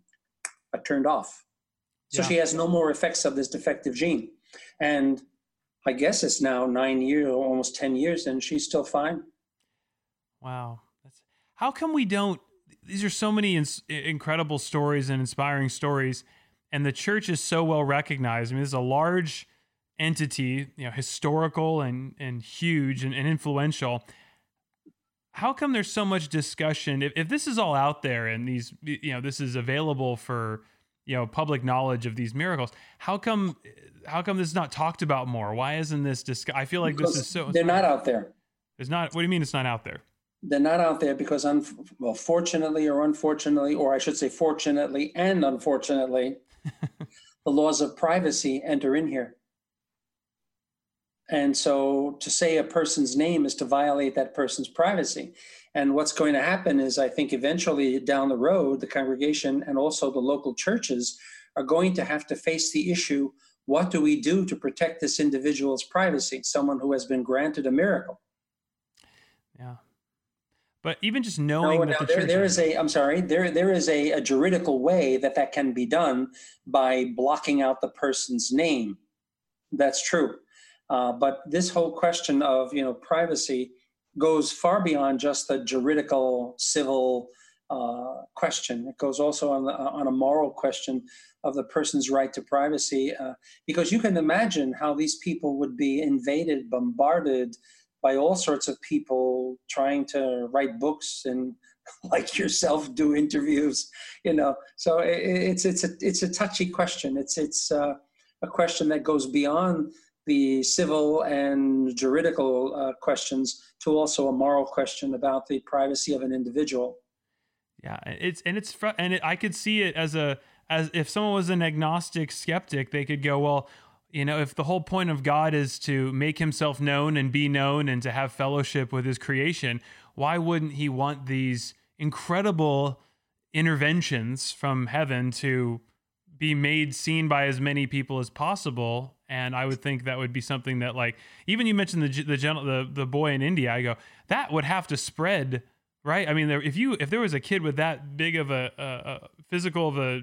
are turned off. So yeah. she has no more effects of this defective gene. And I guess it's now nine years, almost 10 years, and she's still fine. Wow. That's, how come we don't these are so many in- incredible stories and inspiring stories, and the church is so well recognized. I mean, this is a large entity, you know, historical and and huge and, and influential. How come there's so much discussion? If, if this is all out there and these, you know, this is available for, you know, public knowledge of these miracles, how come, how come this is not talked about more? Why isn't this discussed? I feel like because this is so. They're not out there. It's not. What do you mean it's not out there? they're not out there because, un- well, fortunately or unfortunately, or I should say, fortunately and unfortunately, the laws of privacy enter in here. And so to say a person's name is to violate that person's privacy. And what's going to happen is, I think eventually down the road, the congregation and also the local churches are going to have to face the issue what do we do to protect this individual's privacy, someone who has been granted a miracle? Yeah. But even just knowing no, that no, the there, there is a, I'm sorry, there there is a, a juridical way that that can be done by blocking out the person's name. That's true. Uh, but this whole question of you know privacy goes far beyond just the juridical civil uh, question. It goes also on, the, on a moral question of the person's right to privacy, uh, because you can imagine how these people would be invaded, bombarded by all sorts of people trying to write books and like yourself do interviews you know so it's it's a it's a touchy question it's it's uh, a question that goes beyond the civil and juridical uh, questions to also a moral question about the privacy of an individual. Yeah it's and it's fr- and it, i could see it as a as if someone was an agnostic skeptic they could go well you know if the whole point of god is to make himself known and be known and to have fellowship with his creation why wouldn't he want these incredible interventions from heaven to be made seen by as many people as possible and i would think that would be something that like even you mentioned the the the, the boy in india i go that would have to spread right i mean there, if you if there was a kid with that big of a, a, a physical of a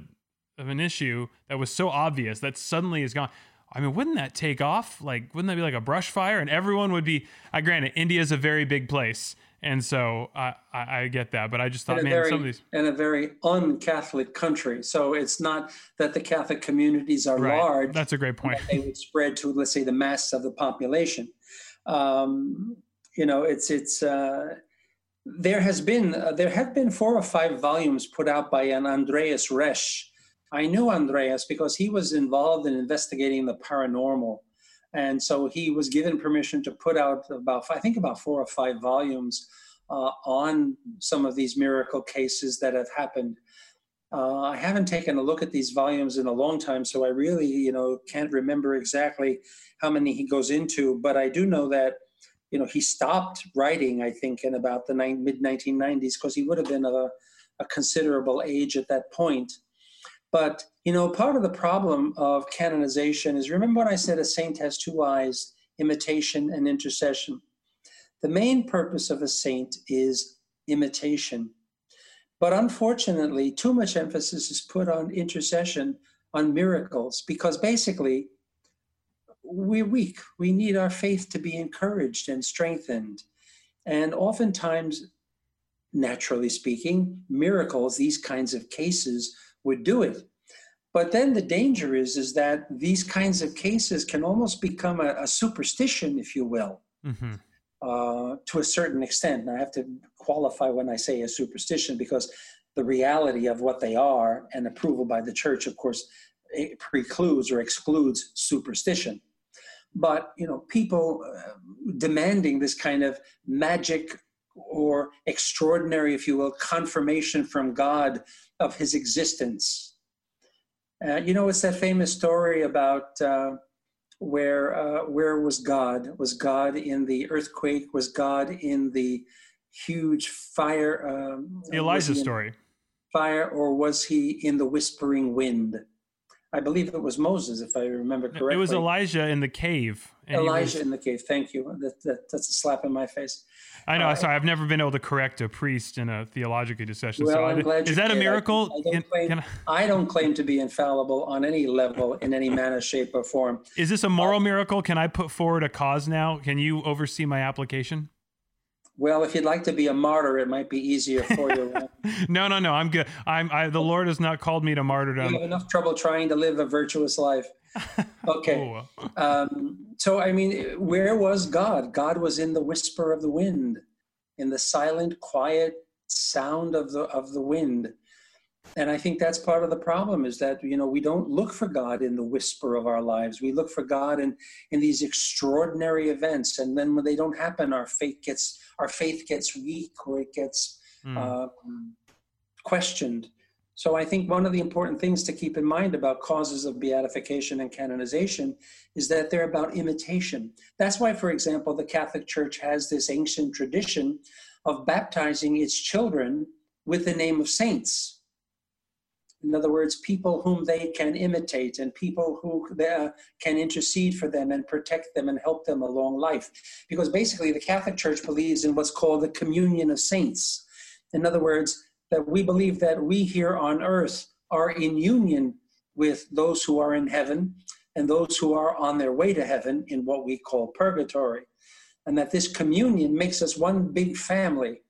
of an issue that was so obvious that suddenly is gone I mean, wouldn't that take off? Like, wouldn't that be like a brush fire? And everyone would be. I uh, granted, India is a very big place, and so I, I, I get that, but I just thought, man, very, some of these in a very un-Catholic country, so it's not that the Catholic communities are right. large. That's a great point. They would spread to, let's say, the mass of the population. Um, you know, it's it's. Uh, there has been uh, there have been four or five volumes put out by an Andreas Resch. I knew Andreas because he was involved in investigating the paranormal and so he was given permission to put out about, I think, about four or five volumes uh, on some of these miracle cases that have happened. Uh, I haven't taken a look at these volumes in a long time, so I really, you know, can't remember exactly how many he goes into. But I do know that, you know, he stopped writing. I think in about the mid 1990s because he would have been a, a considerable age at that point. But you know, part of the problem of canonization is remember when I said a saint has two eyes, imitation and intercession. The main purpose of a saint is imitation. But unfortunately, too much emphasis is put on intercession, on miracles, because basically we're weak. We need our faith to be encouraged and strengthened. And oftentimes, naturally speaking, miracles, these kinds of cases, would do it. But then the danger is, is that these kinds of cases can almost become a, a superstition, if you will, mm-hmm. uh, to a certain extent. And I have to qualify when I say a superstition because the reality of what they are and approval by the church, of course, precludes or excludes superstition. But you know, people uh, demanding this kind of magic or extraordinary, if you will, confirmation from God of his existence. Uh, you know, it's that famous story about uh, where uh, where was God? Was God in the earthquake? Was God in the huge fire? Um, the Elijah story. Fire, or was he in the whispering wind? I believe it was Moses, if I remember correctly. It was Elijah in the cave. Elijah was... in the cave. Thank you. That, that, that's a slap in my face. I know. Uh, sorry, I've never been able to correct a priest in a theological discussion. Well, so I'm glad is that did. a miracle? I, I, don't claim, I... I, don't claim, to be infallible on any level, in any manner, shape, or form. Is this a moral uh, miracle? Can I put forward a cause now? Can you oversee my application? Well, if you'd like to be a martyr, it might be easier for you. no, no, no. I'm good. I'm. I, the Lord has not called me to martyrdom. You have enough trouble trying to live a virtuous life. Okay. um, so, I mean, where was God? God was in the whisper of the wind, in the silent, quiet sound of the of the wind. And I think that's part of the problem is that you know we don't look for God in the whisper of our lives. We look for God in in these extraordinary events, and then when they don't happen, our faith gets our faith gets weak or it gets mm. uh, questioned. So I think one of the important things to keep in mind about causes of beatification and canonization is that they're about imitation. That's why, for example, the Catholic Church has this ancient tradition of baptizing its children with the name of saints. In other words, people whom they can imitate and people who uh, can intercede for them and protect them and help them along life. Because basically, the Catholic Church believes in what's called the communion of saints. In other words, that we believe that we here on earth are in union with those who are in heaven, and those who are on their way to heaven in what we call purgatory. And that this communion makes us one big family,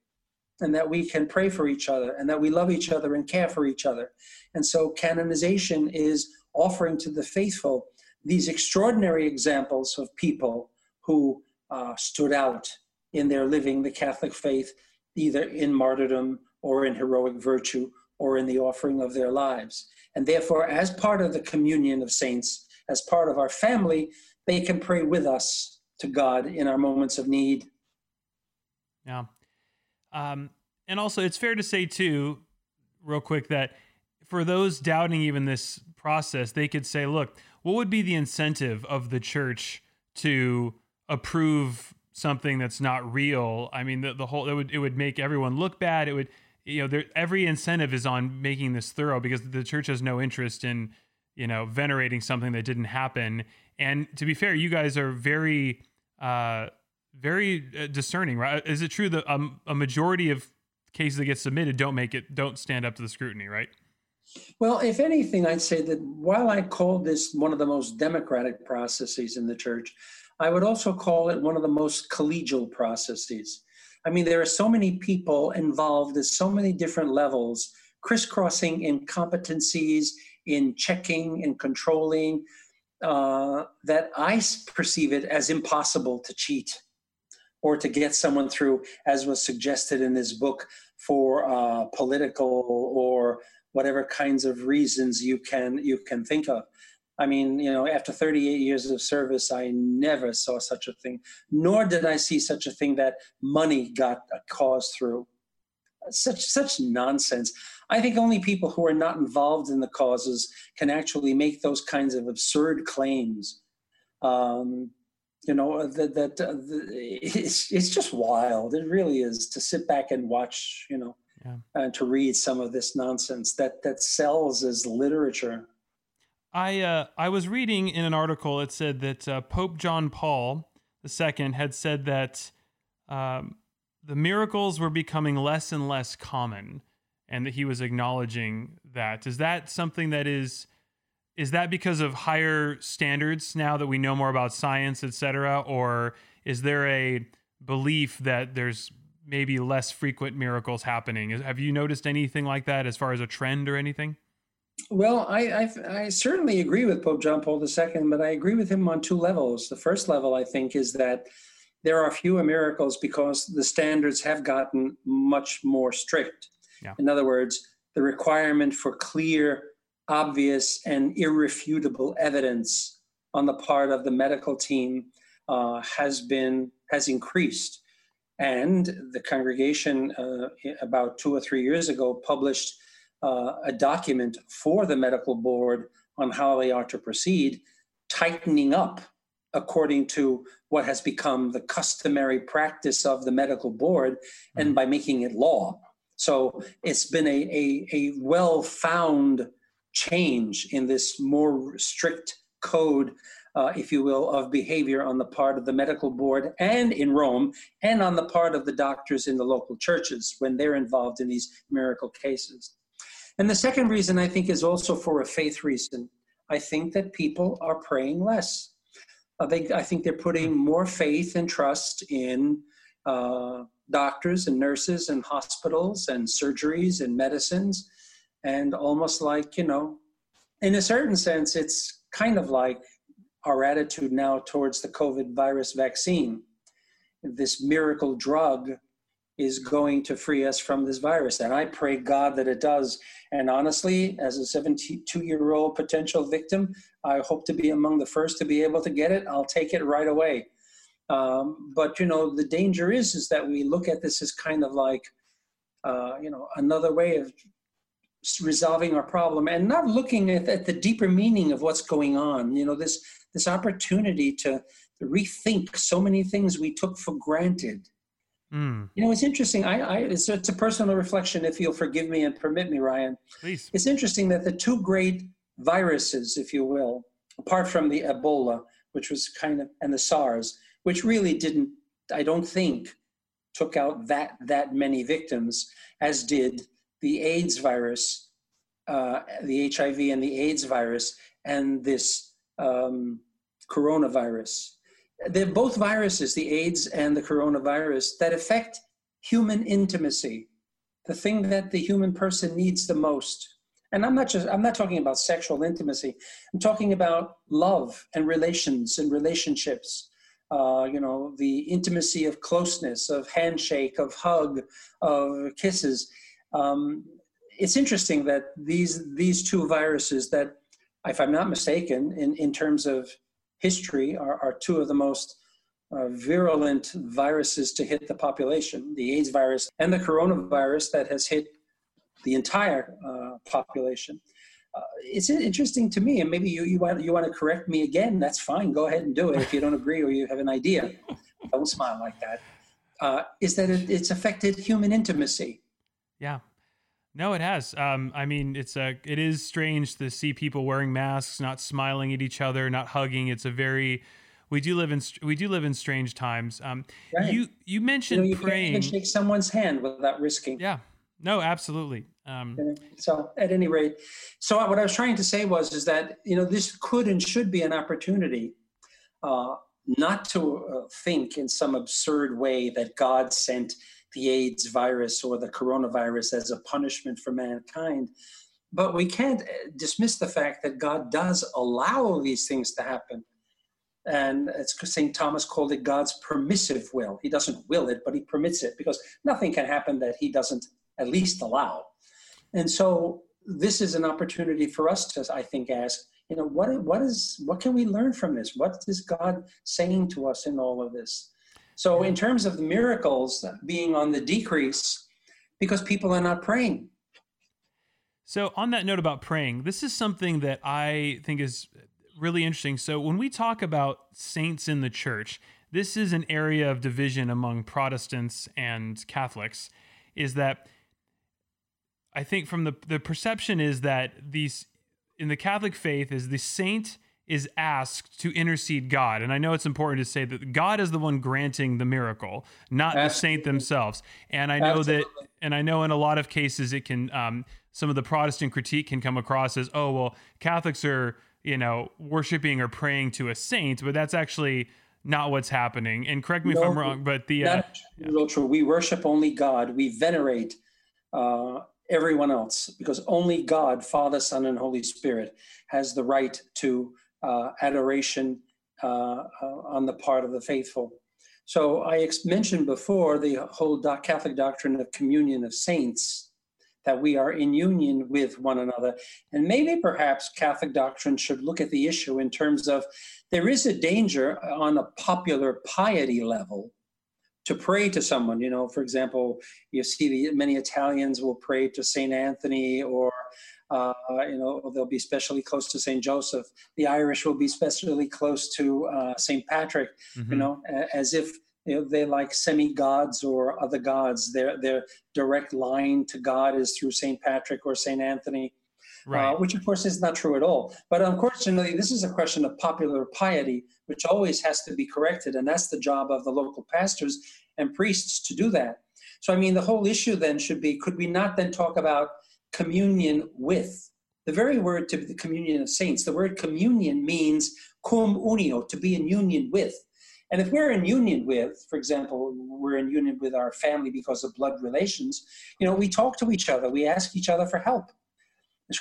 and that we can pray for each other, and that we love each other and care for each other. And so, canonization is offering to the faithful these extraordinary examples of people who uh, stood out in their living the Catholic faith, either in martyrdom or in heroic virtue or in the offering of their lives. And therefore, as part of the communion of saints, as part of our family, they can pray with us to God in our moments of need. Yeah. Um, and also, it's fair to say, too, real quick, that for those doubting even this process, they could say, look, what would be the incentive of the church to approve something that's not real? I mean, the, the whole, it would, it would make everyone look bad. It would, you know, there, every incentive is on making this thorough because the church has no interest in, you know, venerating something that didn't happen. And to be fair, you guys are very, uh, very uh, discerning, right? Is it true that um, a majority of cases that get submitted don't make it, don't stand up to the scrutiny, right? Well, if anything, I'd say that while I call this one of the most democratic processes in the church, I would also call it one of the most collegial processes. I mean, there are so many people involved at so many different levels, crisscrossing in competencies, in checking and controlling, uh, that I perceive it as impossible to cheat or to get someone through, as was suggested in this book, for uh, political or whatever kinds of reasons you can you can think of. I mean, you know, after 38 years of service, I never saw such a thing, nor did I see such a thing that money got a cause through. Such such nonsense. I think only people who are not involved in the causes can actually make those kinds of absurd claims. Um, you know that that uh, it's it's just wild. It really is to sit back and watch. You know, yeah. and to read some of this nonsense that that sells as literature. I uh, I was reading in an article. It said that uh, Pope John Paul II had said that um, the miracles were becoming less and less common, and that he was acknowledging that. Is that something that is is that because of higher standards now that we know more about science, et cetera, or is there a belief that there's maybe less frequent miracles happening. Have you noticed anything like that as far as a trend or anything? Well, I, I, I certainly agree with Pope John Paul II, but I agree with him on two levels. The first level, I think, is that there are fewer miracles because the standards have gotten much more strict. Yeah. In other words, the requirement for clear, obvious, and irrefutable evidence on the part of the medical team uh, has been has increased. And the congregation, uh, about two or three years ago, published uh, a document for the medical board on how they are to proceed, tightening up according to what has become the customary practice of the medical board and mm-hmm. by making it law. So it's been a, a, a well found change in this more strict code uh, if you will, of behavior on the part of the medical board and in Rome, and on the part of the doctors in the local churches when they're involved in these miracle cases. And the second reason I think is also for a faith reason. I think that people are praying less. I think, I think they're putting more faith and trust in uh, doctors and nurses and hospitals and surgeries and medicines. And almost like, you know, in a certain sense, it's kind of like our attitude now towards the COVID virus vaccine. This miracle drug is going to free us from this virus. And I pray God that it does. And honestly, as a 72 year old potential victim, I hope to be among the first to be able to get it. I'll take it right away. Um, but you know, the danger is is that we look at this as kind of like, uh, you know, another way of resolving our problem and not looking at, at the deeper meaning of what's going on. You know, this this opportunity to, to rethink so many things we took for granted. Mm. You know, it's interesting. I, I it's, it's, a personal reflection, if you'll forgive me and permit me, Ryan. Please. It's interesting that the two great viruses, if you will, apart from the Ebola, which was kind of, and the SARS, which really didn't, I don't think, took out that that many victims, as did the AIDS virus, uh, the HIV and the AIDS virus, and this um, coronavirus. They're both viruses, the AIDS and the coronavirus, that affect human intimacy, the thing that the human person needs the most. And I'm not just I'm not talking about sexual intimacy. I'm talking about love and relations and relationships. Uh, you know, the intimacy of closeness, of handshake, of hug, of kisses. Um, it's interesting that these these two viruses that, if I'm not mistaken, in, in terms of history, are, are two of the most uh, virulent viruses to hit the population: the AIDS virus and the coronavirus that has hit the entire uh, population. Uh, it's interesting to me, and maybe you, you want you want to correct me again. That's fine. Go ahead and do it if you don't agree or you have an idea. don't smile like that. Uh, is that it, it's affected human intimacy? Yeah, no, it has. Um, I mean, it's a it is strange to see people wearing masks, not smiling at each other, not hugging. It's a very we do live in we do live in strange times. Um, right. You you mentioned you, know, you praying. You can shake someone's hand without risking. Yeah. No, absolutely. Um, so at any rate, so what I was trying to say was is that you know this could and should be an opportunity. Uh, not to uh, think in some absurd way that God sent the AIDS virus or the coronavirus as a punishment for mankind. But we can't uh, dismiss the fact that God does allow these things to happen. And St. Thomas called it God's permissive will. He doesn't will it, but he permits it because nothing can happen that he doesn't at least allow. And so this is an opportunity for us to, I think, ask, you know, what, what is, what can we learn from this? What is God saying to us in all of this? So, in terms of the miracles being on the decrease, because people are not praying. So, on that note about praying, this is something that I think is really interesting. So, when we talk about saints in the church, this is an area of division among Protestants and Catholics. Is that I think from the the perception is that these in the Catholic faith is the saint is asked to intercede God. And I know it's important to say that God is the one granting the miracle, not Absolutely. the saint themselves. And I know Absolutely. that, and I know in a lot of cases it can, um, some of the Protestant critique can come across as, oh, well, Catholics are, you know, worshiping or praying to a saint, but that's actually not what's happening. And correct me no, if I'm wrong, but the. Uh, yeah. true. We worship only God. We venerate uh, everyone else because only God, Father, Son, and Holy Spirit has the right to uh, adoration uh, uh, on the part of the faithful. So I mentioned before the whole do- Catholic doctrine of communion of saints, that we are in union with one another. And maybe perhaps Catholic doctrine should look at the issue in terms of there is a danger on a popular piety level to pray to someone. You know, for example, you see the, many Italians will pray to Saint Anthony or uh, you know, they'll be especially close to St. Joseph. The Irish will be especially close to uh, St. Patrick, mm-hmm. you know, as if you know, they like semi-gods or other gods. Their, their direct line to God is through St. Patrick or St. Anthony. Uh, right. Uh, which of course is not true at all. But unfortunately, this is a question of popular piety, which always has to be corrected, and that's the job of the local pastors and priests to do that. So, I mean, the whole issue then should be: could we not then talk about communion with. The very word to be the communion of saints, the word communion means cum unio, to be in union with. And if we're in union with, for example, we're in union with our family because of blood relations, you know, we talk to each other, we ask each other for help.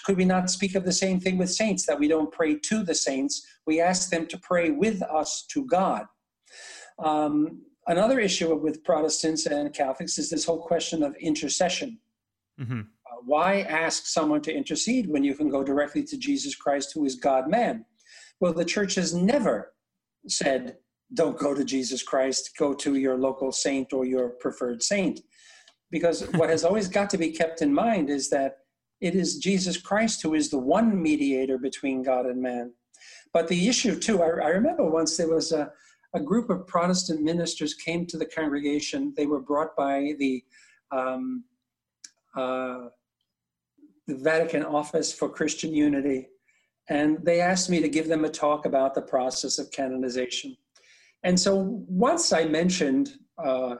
Could we not speak of the same thing with saints, that we don't pray to the saints, we ask them to pray with us to God? Um, another issue with Protestants and Catholics is this whole question of intercession. Mm-hmm why ask someone to intercede when you can go directly to Jesus Christ, who is God man? Well, the church has never said, don't go to Jesus Christ, go to your local saint or your preferred saint. Because what has always got to be kept in mind is that it is Jesus Christ who is the one mediator between God and man. But the issue, too, I, I remember once there was a, a, group of Protestant ministers came to the congregation. They were brought by the um, uh, the Vatican Office for Christian Unity, and they asked me to give them a talk about the process of canonization. And so once I mentioned uh,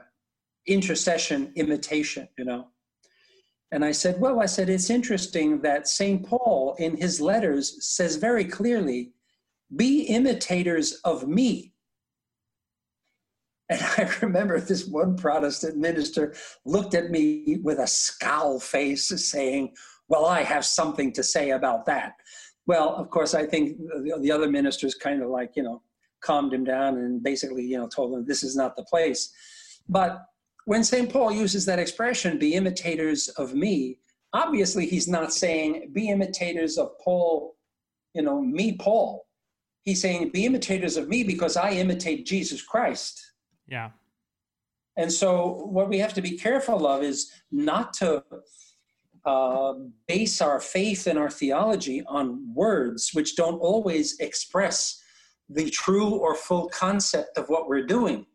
intercession imitation, you know, and I said, well, I said, it's interesting that St. Paul in his letters says very clearly Be imitators of me. And I remember this one Protestant minister looked at me with a scowl face saying, Well, I have something to say about that. Well, of course, I think the, other ministers kind of like, you know, calmed him down and basically, you know, told him this is not the place. But when St. Paul uses that expression, be imitators of me, obviously he's not saying be imitators of Paul, you know, me, Paul. He's saying be imitators of me because I imitate Jesus Christ. Yeah. And so what we have to be careful of is not to uh, base our faith and our theology on words which don't always express the true or full concept of what we're doing.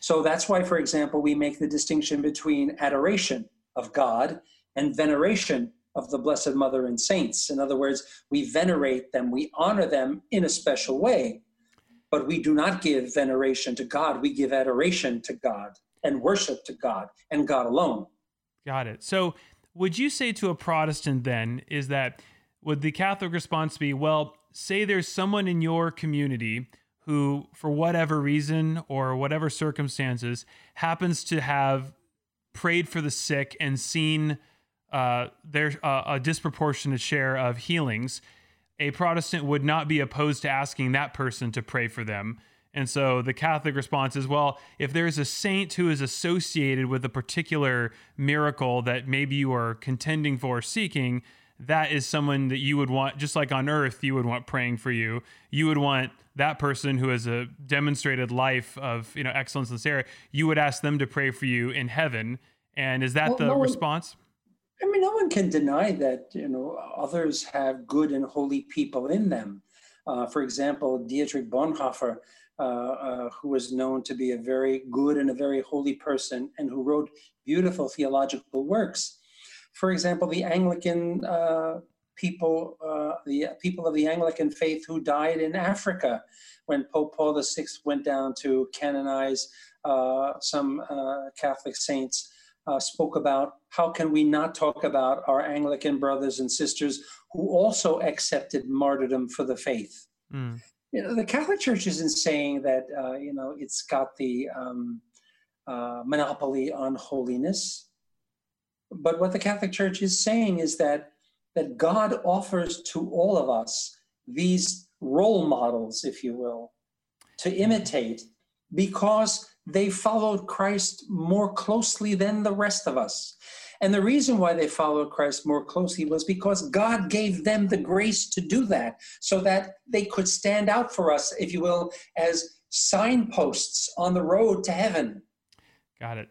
So that's why, for example, we make the distinction between adoration of God and veneration of the Blessed Mother and saints. In other words, we venerate them, we honor them in a special way, but we do not give veneration to God. We give adoration to God and worship to God and God alone. Got it. So, would you say to a Protestant then is that would the Catholic response be, well, say there's someone in your community who, for whatever reason or whatever circumstances, happens to have prayed for the sick and seen uh, there's uh, a disproportionate share of healings, a Protestant would not be opposed to asking that person to pray for them. And so the Catholic response is well, if there's a saint who is associated with a particular miracle that maybe you are contending for, or seeking, that is someone that you would want, just like on earth, you would want praying for you. You would want that person who has a demonstrated life of you know excellence in this area. You would ask them to pray for you in heaven. And is that well, the no response? I mean, no one can deny that you know others have good and holy people in them. Uh, for example, Dietrich Bonhoeffer, who was known to be a very good and a very holy person, and who wrote beautiful theological works. For example, the Anglican uh, people, uh, the people of the Anglican faith who died in Africa when Pope Paul VI went down to canonize uh, some Catholic saints uh, spoke about how can we not talk about our Anglican brothers and sisters who also accepted martyrdom for the faith. Mm. You know, the Catholic Church isn't saying that uh, you know it's got the um, uh, monopoly on holiness, but what the Catholic Church is saying is that that God offers to all of us these role models, if you will, to imitate, because they followed Christ more closely than the rest of us. And the reason why they followed Christ more closely was because God gave them the grace to do that so that they could stand out for us, if you will, as signposts on the road to heaven. Got it.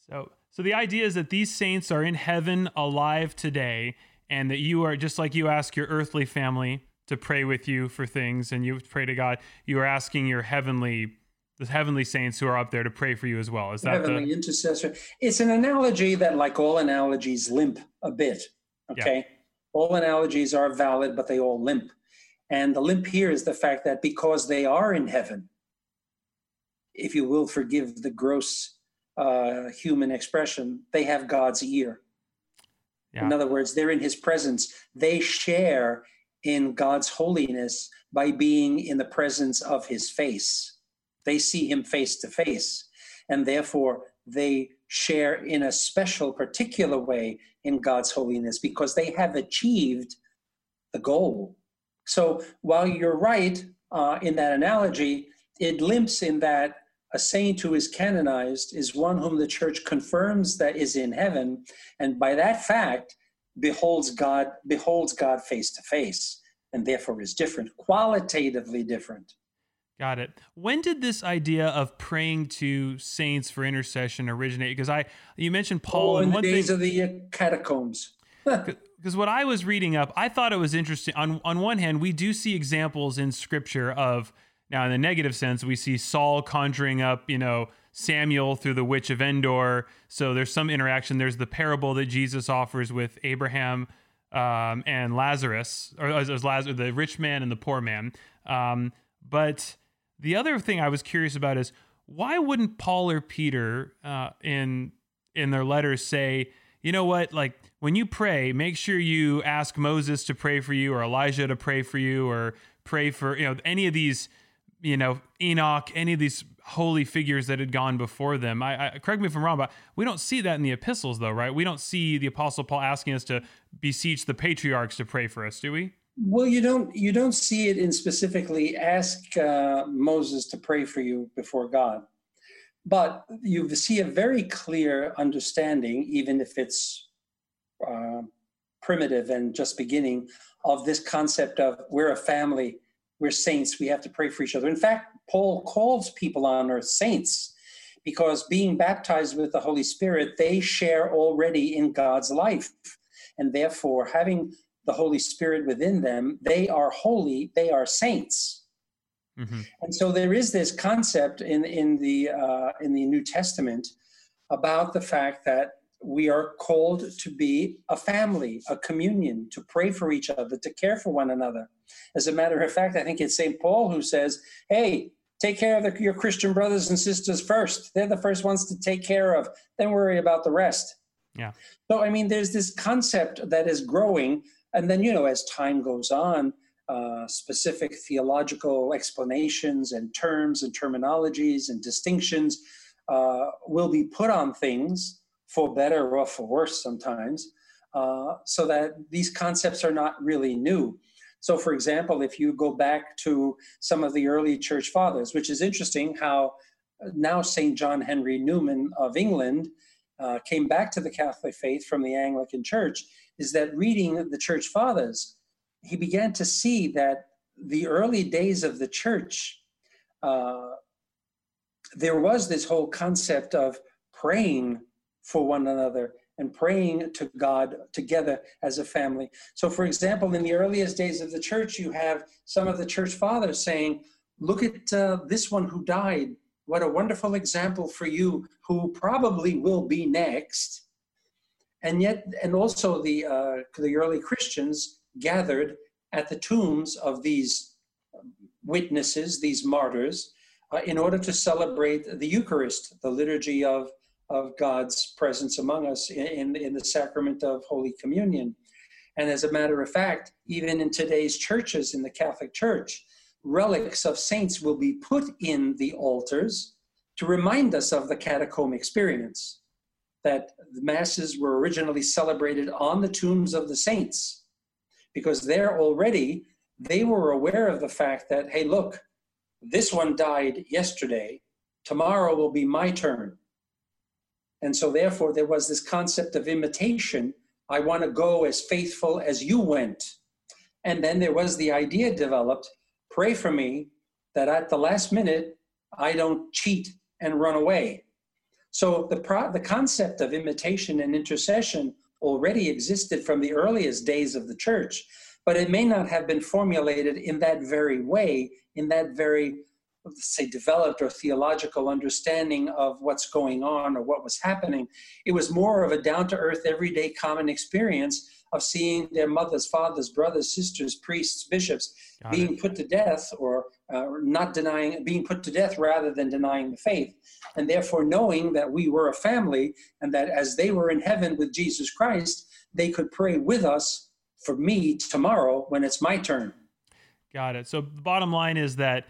So so the idea is that these saints are in heaven alive today and that you are just like you ask your earthly family to pray with you for things and you pray to God, you are asking your heavenly the heavenly saints who are up there to pray for you as well. Is that heavenly the... intercessor? It's an analogy that, like all analogies, limp a bit. Okay, yeah. all analogies are valid, but they all limp. And the limp here is the fact that because they are in heaven, if you will forgive the gross uh, human expression, they have God's ear. Yeah. In other words, they're in His presence. They share in God's holiness by being in the presence of His face. They see him face to face, and therefore they share in a special, particular way in God's holiness because they have achieved the goal. So while you're right uh, in that analogy, it limps in that a saint who is canonized is one whom the church confirms that is in heaven, and by that fact beholds God beholds God face to face, and therefore is different, qualitatively different. Got it. When did this idea of praying to saints for intercession originate? Because I, you mentioned Paul oh, in the days thing, of the uh, catacombs. Because what I was reading up, I thought it was interesting. On on one hand, we do see examples in Scripture of now in the negative sense, we see Saul conjuring up, you know, Samuel through the witch of Endor. So there's some interaction. There's the parable that Jesus offers with Abraham um, and Lazarus, or as Lazarus, the rich man and the poor man. Um, but the other thing I was curious about is why wouldn't Paul or Peter uh, in in their letters say, you know what, like when you pray, make sure you ask Moses to pray for you or Elijah to pray for you or pray for you know any of these you know Enoch, any of these holy figures that had gone before them. I, I, correct me if I'm wrong, but we don't see that in the epistles, though, right? We don't see the Apostle Paul asking us to beseech the patriarchs to pray for us, do we? Well, you don't you don't see it in specifically ask uh, Moses to pray for you before God, but you see a very clear understanding, even if it's uh, primitive and just beginning, of this concept of we're a family we're saints. We have to pray for each other. In fact, Paul calls people on earth saints because being baptized with the Holy Spirit, they share already in God's life. And therefore, having the Holy Spirit within them, they are holy, they are saints. Mm-hmm. And so there is this concept in, in, the, uh, in the New Testament about the fact that we are called to be a family, a communion, to pray for each other, to care for one another. As a matter of fact, I think it's St. Paul who says, hey, take care of the, your Christian brothers and sisters first. They're the first ones to take care of, then worry about the rest. Yeah. So, I mean, there's this concept that is growing. And then, you know, as time goes on, uh, specific theological explanations and terms and terminologies and distinctions uh, will be put on things for better or for worse sometimes, uh, so that these concepts are not really new. So, for example, if you go back to some of the early church fathers, which is interesting how now St. John Henry Newman of England uh, came back to the Catholic faith from the Anglican Church, is that reading the church fathers, he began to see that the early days of the church, uh, there was this whole concept of praying for one another and praying to God together as a family. So, for example, in the earliest days of the church, you have some of the church fathers saying, Look at uh, this one who died. What a wonderful example for you, who probably will be next. And yet, and also the, uh, the early Christians gathered at the tombs of these witnesses, these martyrs, uh, in order to celebrate the Eucharist, the liturgy of of God's presence among us in, in the sacrament of Holy Communion. And as a matter of fact, even in today's churches, in the Catholic Church, relics of saints will be put in the altars to remind us of the catacomb experience, that the masses were originally celebrated on the tombs of the saints, because there already they were aware of the fact that, hey, look, this one died yesterday, tomorrow will be my turn. And so, therefore, there was this concept of imitation. I want to go as faithful as you went. And then there was the idea developed pray for me that at the last minute, I don't cheat and run away. So, the, pro- the concept of imitation and intercession already existed from the earliest days of the church, but it may not have been formulated in that very way, in that very say developed or theological understanding of what's going on or what was happening it was more of a down to earth everyday common experience of seeing their mothers fathers brothers sisters priests bishops Got being it. put to death or uh, not denying being put to death rather than denying the faith and therefore knowing that we were a family and that as they were in heaven with jesus christ they could pray with us for me tomorrow when it's my turn Got it. So the bottom line is that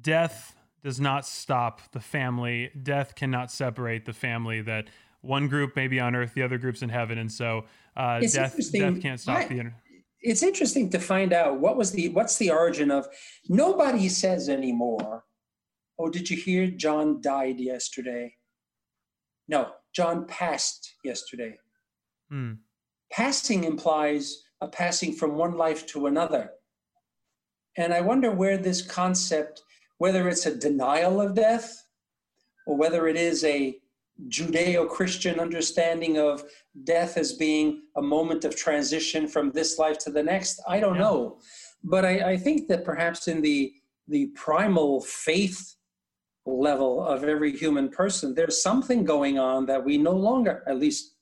death does not stop the family. Death cannot separate the family. That one group may be on earth, the other group's in heaven, and so uh, death death can't stop I, the. Inter- it's interesting to find out what was the what's the origin of. Nobody says anymore. Oh, did you hear John died yesterday? No, John passed yesterday. Hmm. Passing implies a passing from one life to another. And I wonder where this concept whether it's a denial of death or whether it is a Judeo Christian understanding of death as being a moment of transition from this life to the next, I don't yeah. know. But I, I, think that perhaps in the, the primal faith level of every human person, there's something going on that we no longer, at least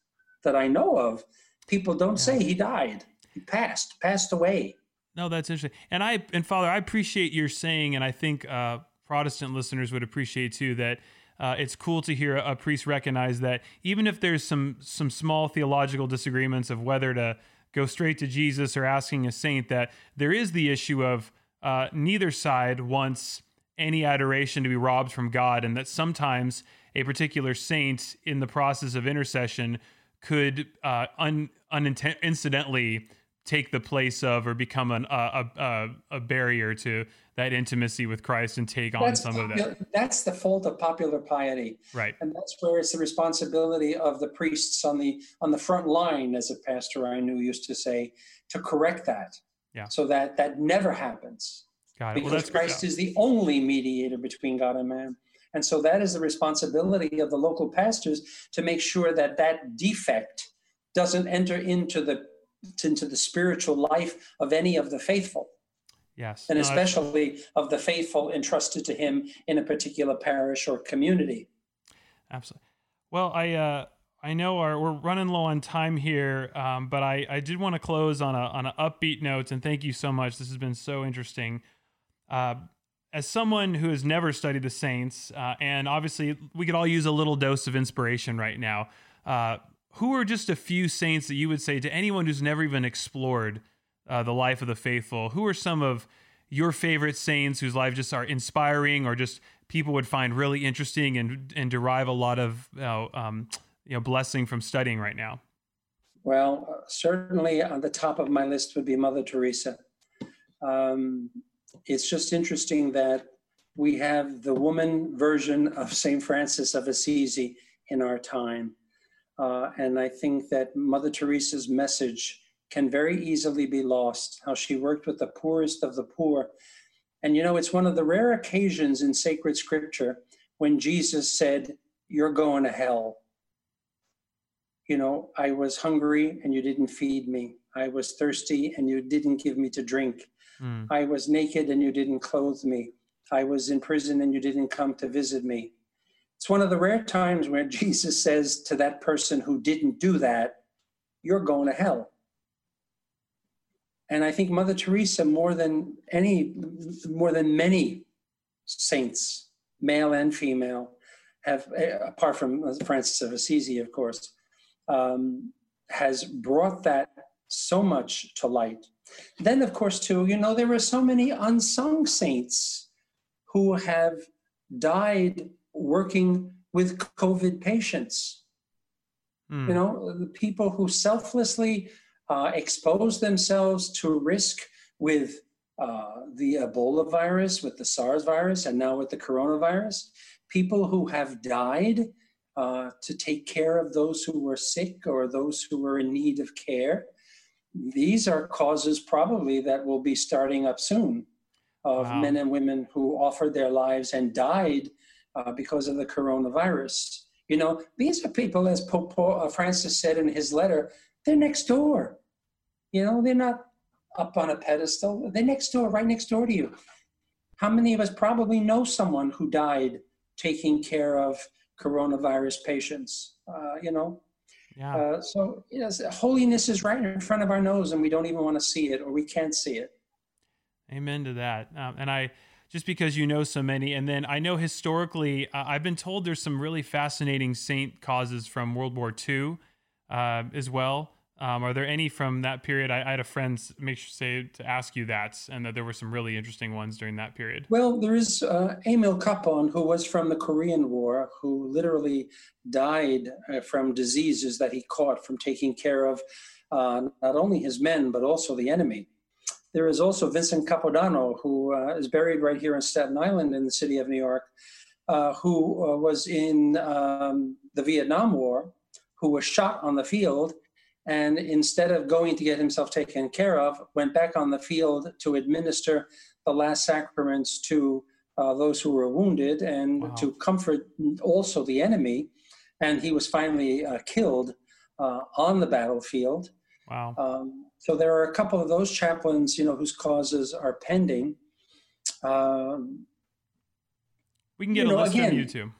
that I know of, people don't yeah. say he died, he passed, passed away. No, that's interesting. And I and Father, I appreciate your saying, and I think uh, Protestant listeners would appreciate too that. Uh, it's cool to hear a, priest recognize that even if there's some some small theological disagreements of whether to go straight to Jesus or asking a saint, that there is the issue of uh, neither side wants any adoration to be robbed from God, and that sometimes a particular saint in the process of intercession could uh, un, incidentally take the place of or become an, uh, a, a, a barrier to that intimacy with Christ and take on some popular, of that. That's the fault of popular piety, right? And that's where it's the responsibility of the priests on the on the front line, as a pastor I knew used to say, to correct that. Yeah. So that that never happens. Got it. Because well, Christ is the only mediator between God and man. And so that is the responsibility of the local pastors to make sure that that defect doesn't enter into the into the spiritual life of any of the faithful. Yes. And no, especially of the faithful entrusted to him in a particular parish or community. Absolutely. Well, I uh, I know our, we're running low on time here, um, but I, I did want to close on a on an upbeat note, and thank you so much. This has been so interesting. Uh, as someone who has never studied the saints, uh, and obviously we could all use a little dose of inspiration right now. Uh, who are just a few saints that you would say to anyone who's never even explored uh, the life of the faithful? Who are some of your favorite saints whose lives just are inspiring, or just people would find really interesting and and derive a lot of um, you know blessing from studying right now? Well, certainly on the top of my list would be Mother Teresa. Um, it's just interesting that we have the woman version of St. Francis of Assisi in our time. Uh, and I think that Mother Teresa's message can very easily be lost, how she worked with the poorest of the poor. And you know, it's one of the rare occasions in sacred scripture when Jesus said, You're going to hell. You know, I was hungry and you didn't feed me. I was thirsty and you didn't give me to drink. Mm. I was naked and you didn't clothe me. I was in prison and you didn't come to visit me. It's one of the rare times where Jesus says to that person who didn't do that, You're going to hell. And I think Mother Teresa, more than any, more than many saints, male and female, have, apart from Francis of Assisi, of course, um, has brought that so much to light. Then, of course, too, you know, there are so many unsung saints who have died working with COVID patients. Mm. You know, the people who selflessly uh, expose themselves to risk with uh, the Ebola virus, with the SARS virus, and now with the coronavirus. People who have died uh, to take care of those who were sick or those who were in need of care these are causes probably that will be starting up soon of wow. men and women who offered their lives and died uh, because of the coronavirus. You know, these are people, as Pope Paul, uh, Francis said in his letter, they're next door. You know, they're not up on a pedestal. They're next door, right next door to you. How many of us probably know someone who died taking care of coronavirus patients? Uh, you know, yeah. Uh, so yes, holiness is right in front of our nose, and we don't even want to see it, or we can't see it. Amen to that. Um, and I, just because you know so many, and then I know historically, uh, I've been told there's some really fascinating saint causes from World War II uh, as well. Um, are there any from that period? I, I, had a friend make sure say to ask you that, and that there were some really interesting ones during that period. Well, there is uh, Emil Kapaun, who was from the Korean War, who literally died uh, from diseases that he caught from taking care of uh, not only his men but also the enemy. There is also Vincent Capodanno, who uh, is buried right here in Staten Island in the city of New York, uh, who uh, was in um, the Vietnam War, who was shot on the field and instead of going to get himself taken care of, went back on the field to administer the last sacraments to uh, those who were wounded and wow. to comfort also the enemy. And he was finally uh, killed uh, on the battlefield. Wow. Um, so there are a couple of those chaplains, you know, whose causes are pending. Um, we can get a know, list again, from you too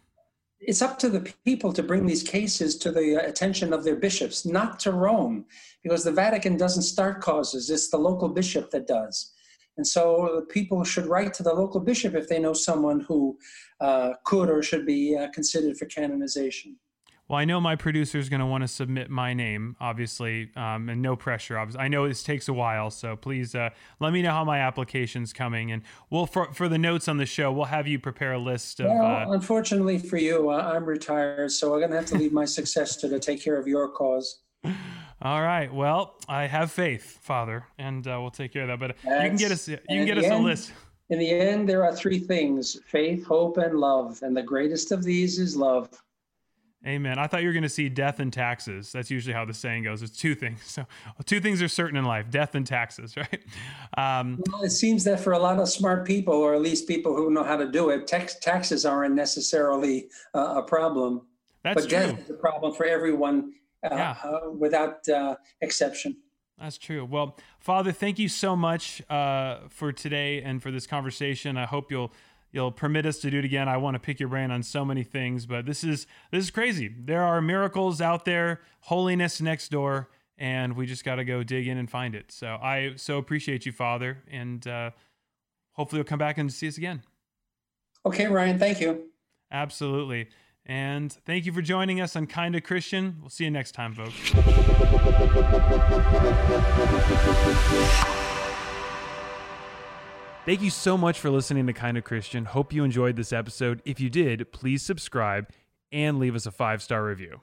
it's up to the people to bring these cases to the attention of their bishops, not to Rome, because the Vatican doesn't start causes, it's the local bishop that does. And so people should write to the local bishop if they know someone who uh, could or should be uh, considered for canonization. Well, I know my producer is going to want to submit my name, obviously, um, and no pressure. Obviously. I know this takes a while, so please uh, let me know how my application's coming, and we'll for for the notes on the show, we'll have you prepare a list of. Well, uh, unfortunately for you, uh, I'm retired, so I'm going to have to leave my successor to take care of your cause. All right. Well, I have faith, Father, and uh, we'll take care of that. But That's, you can get us. You can get us end, a list. In the end, there are three things: faith, hope, and love. And the greatest of these is love. Amen. I thought you were going to see death and taxes. That's usually how the saying goes. It's two things. So, two things are certain in life: death and taxes. Right? Um, well, it seems that for a lot of smart people, or at least people who know how to do it, tax, taxes aren't necessarily uh, a problem. That's but true. death is a problem for everyone uh, yeah. uh, without uh, exception. That's true. Well, Father, thank you so much uh, for today and for this conversation. I hope you'll you'll permit us to do it again. I want to pick your brain on so many things, but this is this is crazy. There are miracles out there, holiness next door, and we just got to go dig in and find it. So I so appreciate you, Father, and uh, hopefully you'll come back and see us again. Okay, Ryan. Thank you. Absolutely. And thank you for joining us on Kinda Christian. We'll see you next time, folks. Thank you so much for listening to Kinda Christian. Hope you enjoyed this episode. If you did, please subscribe and leave us a five star review.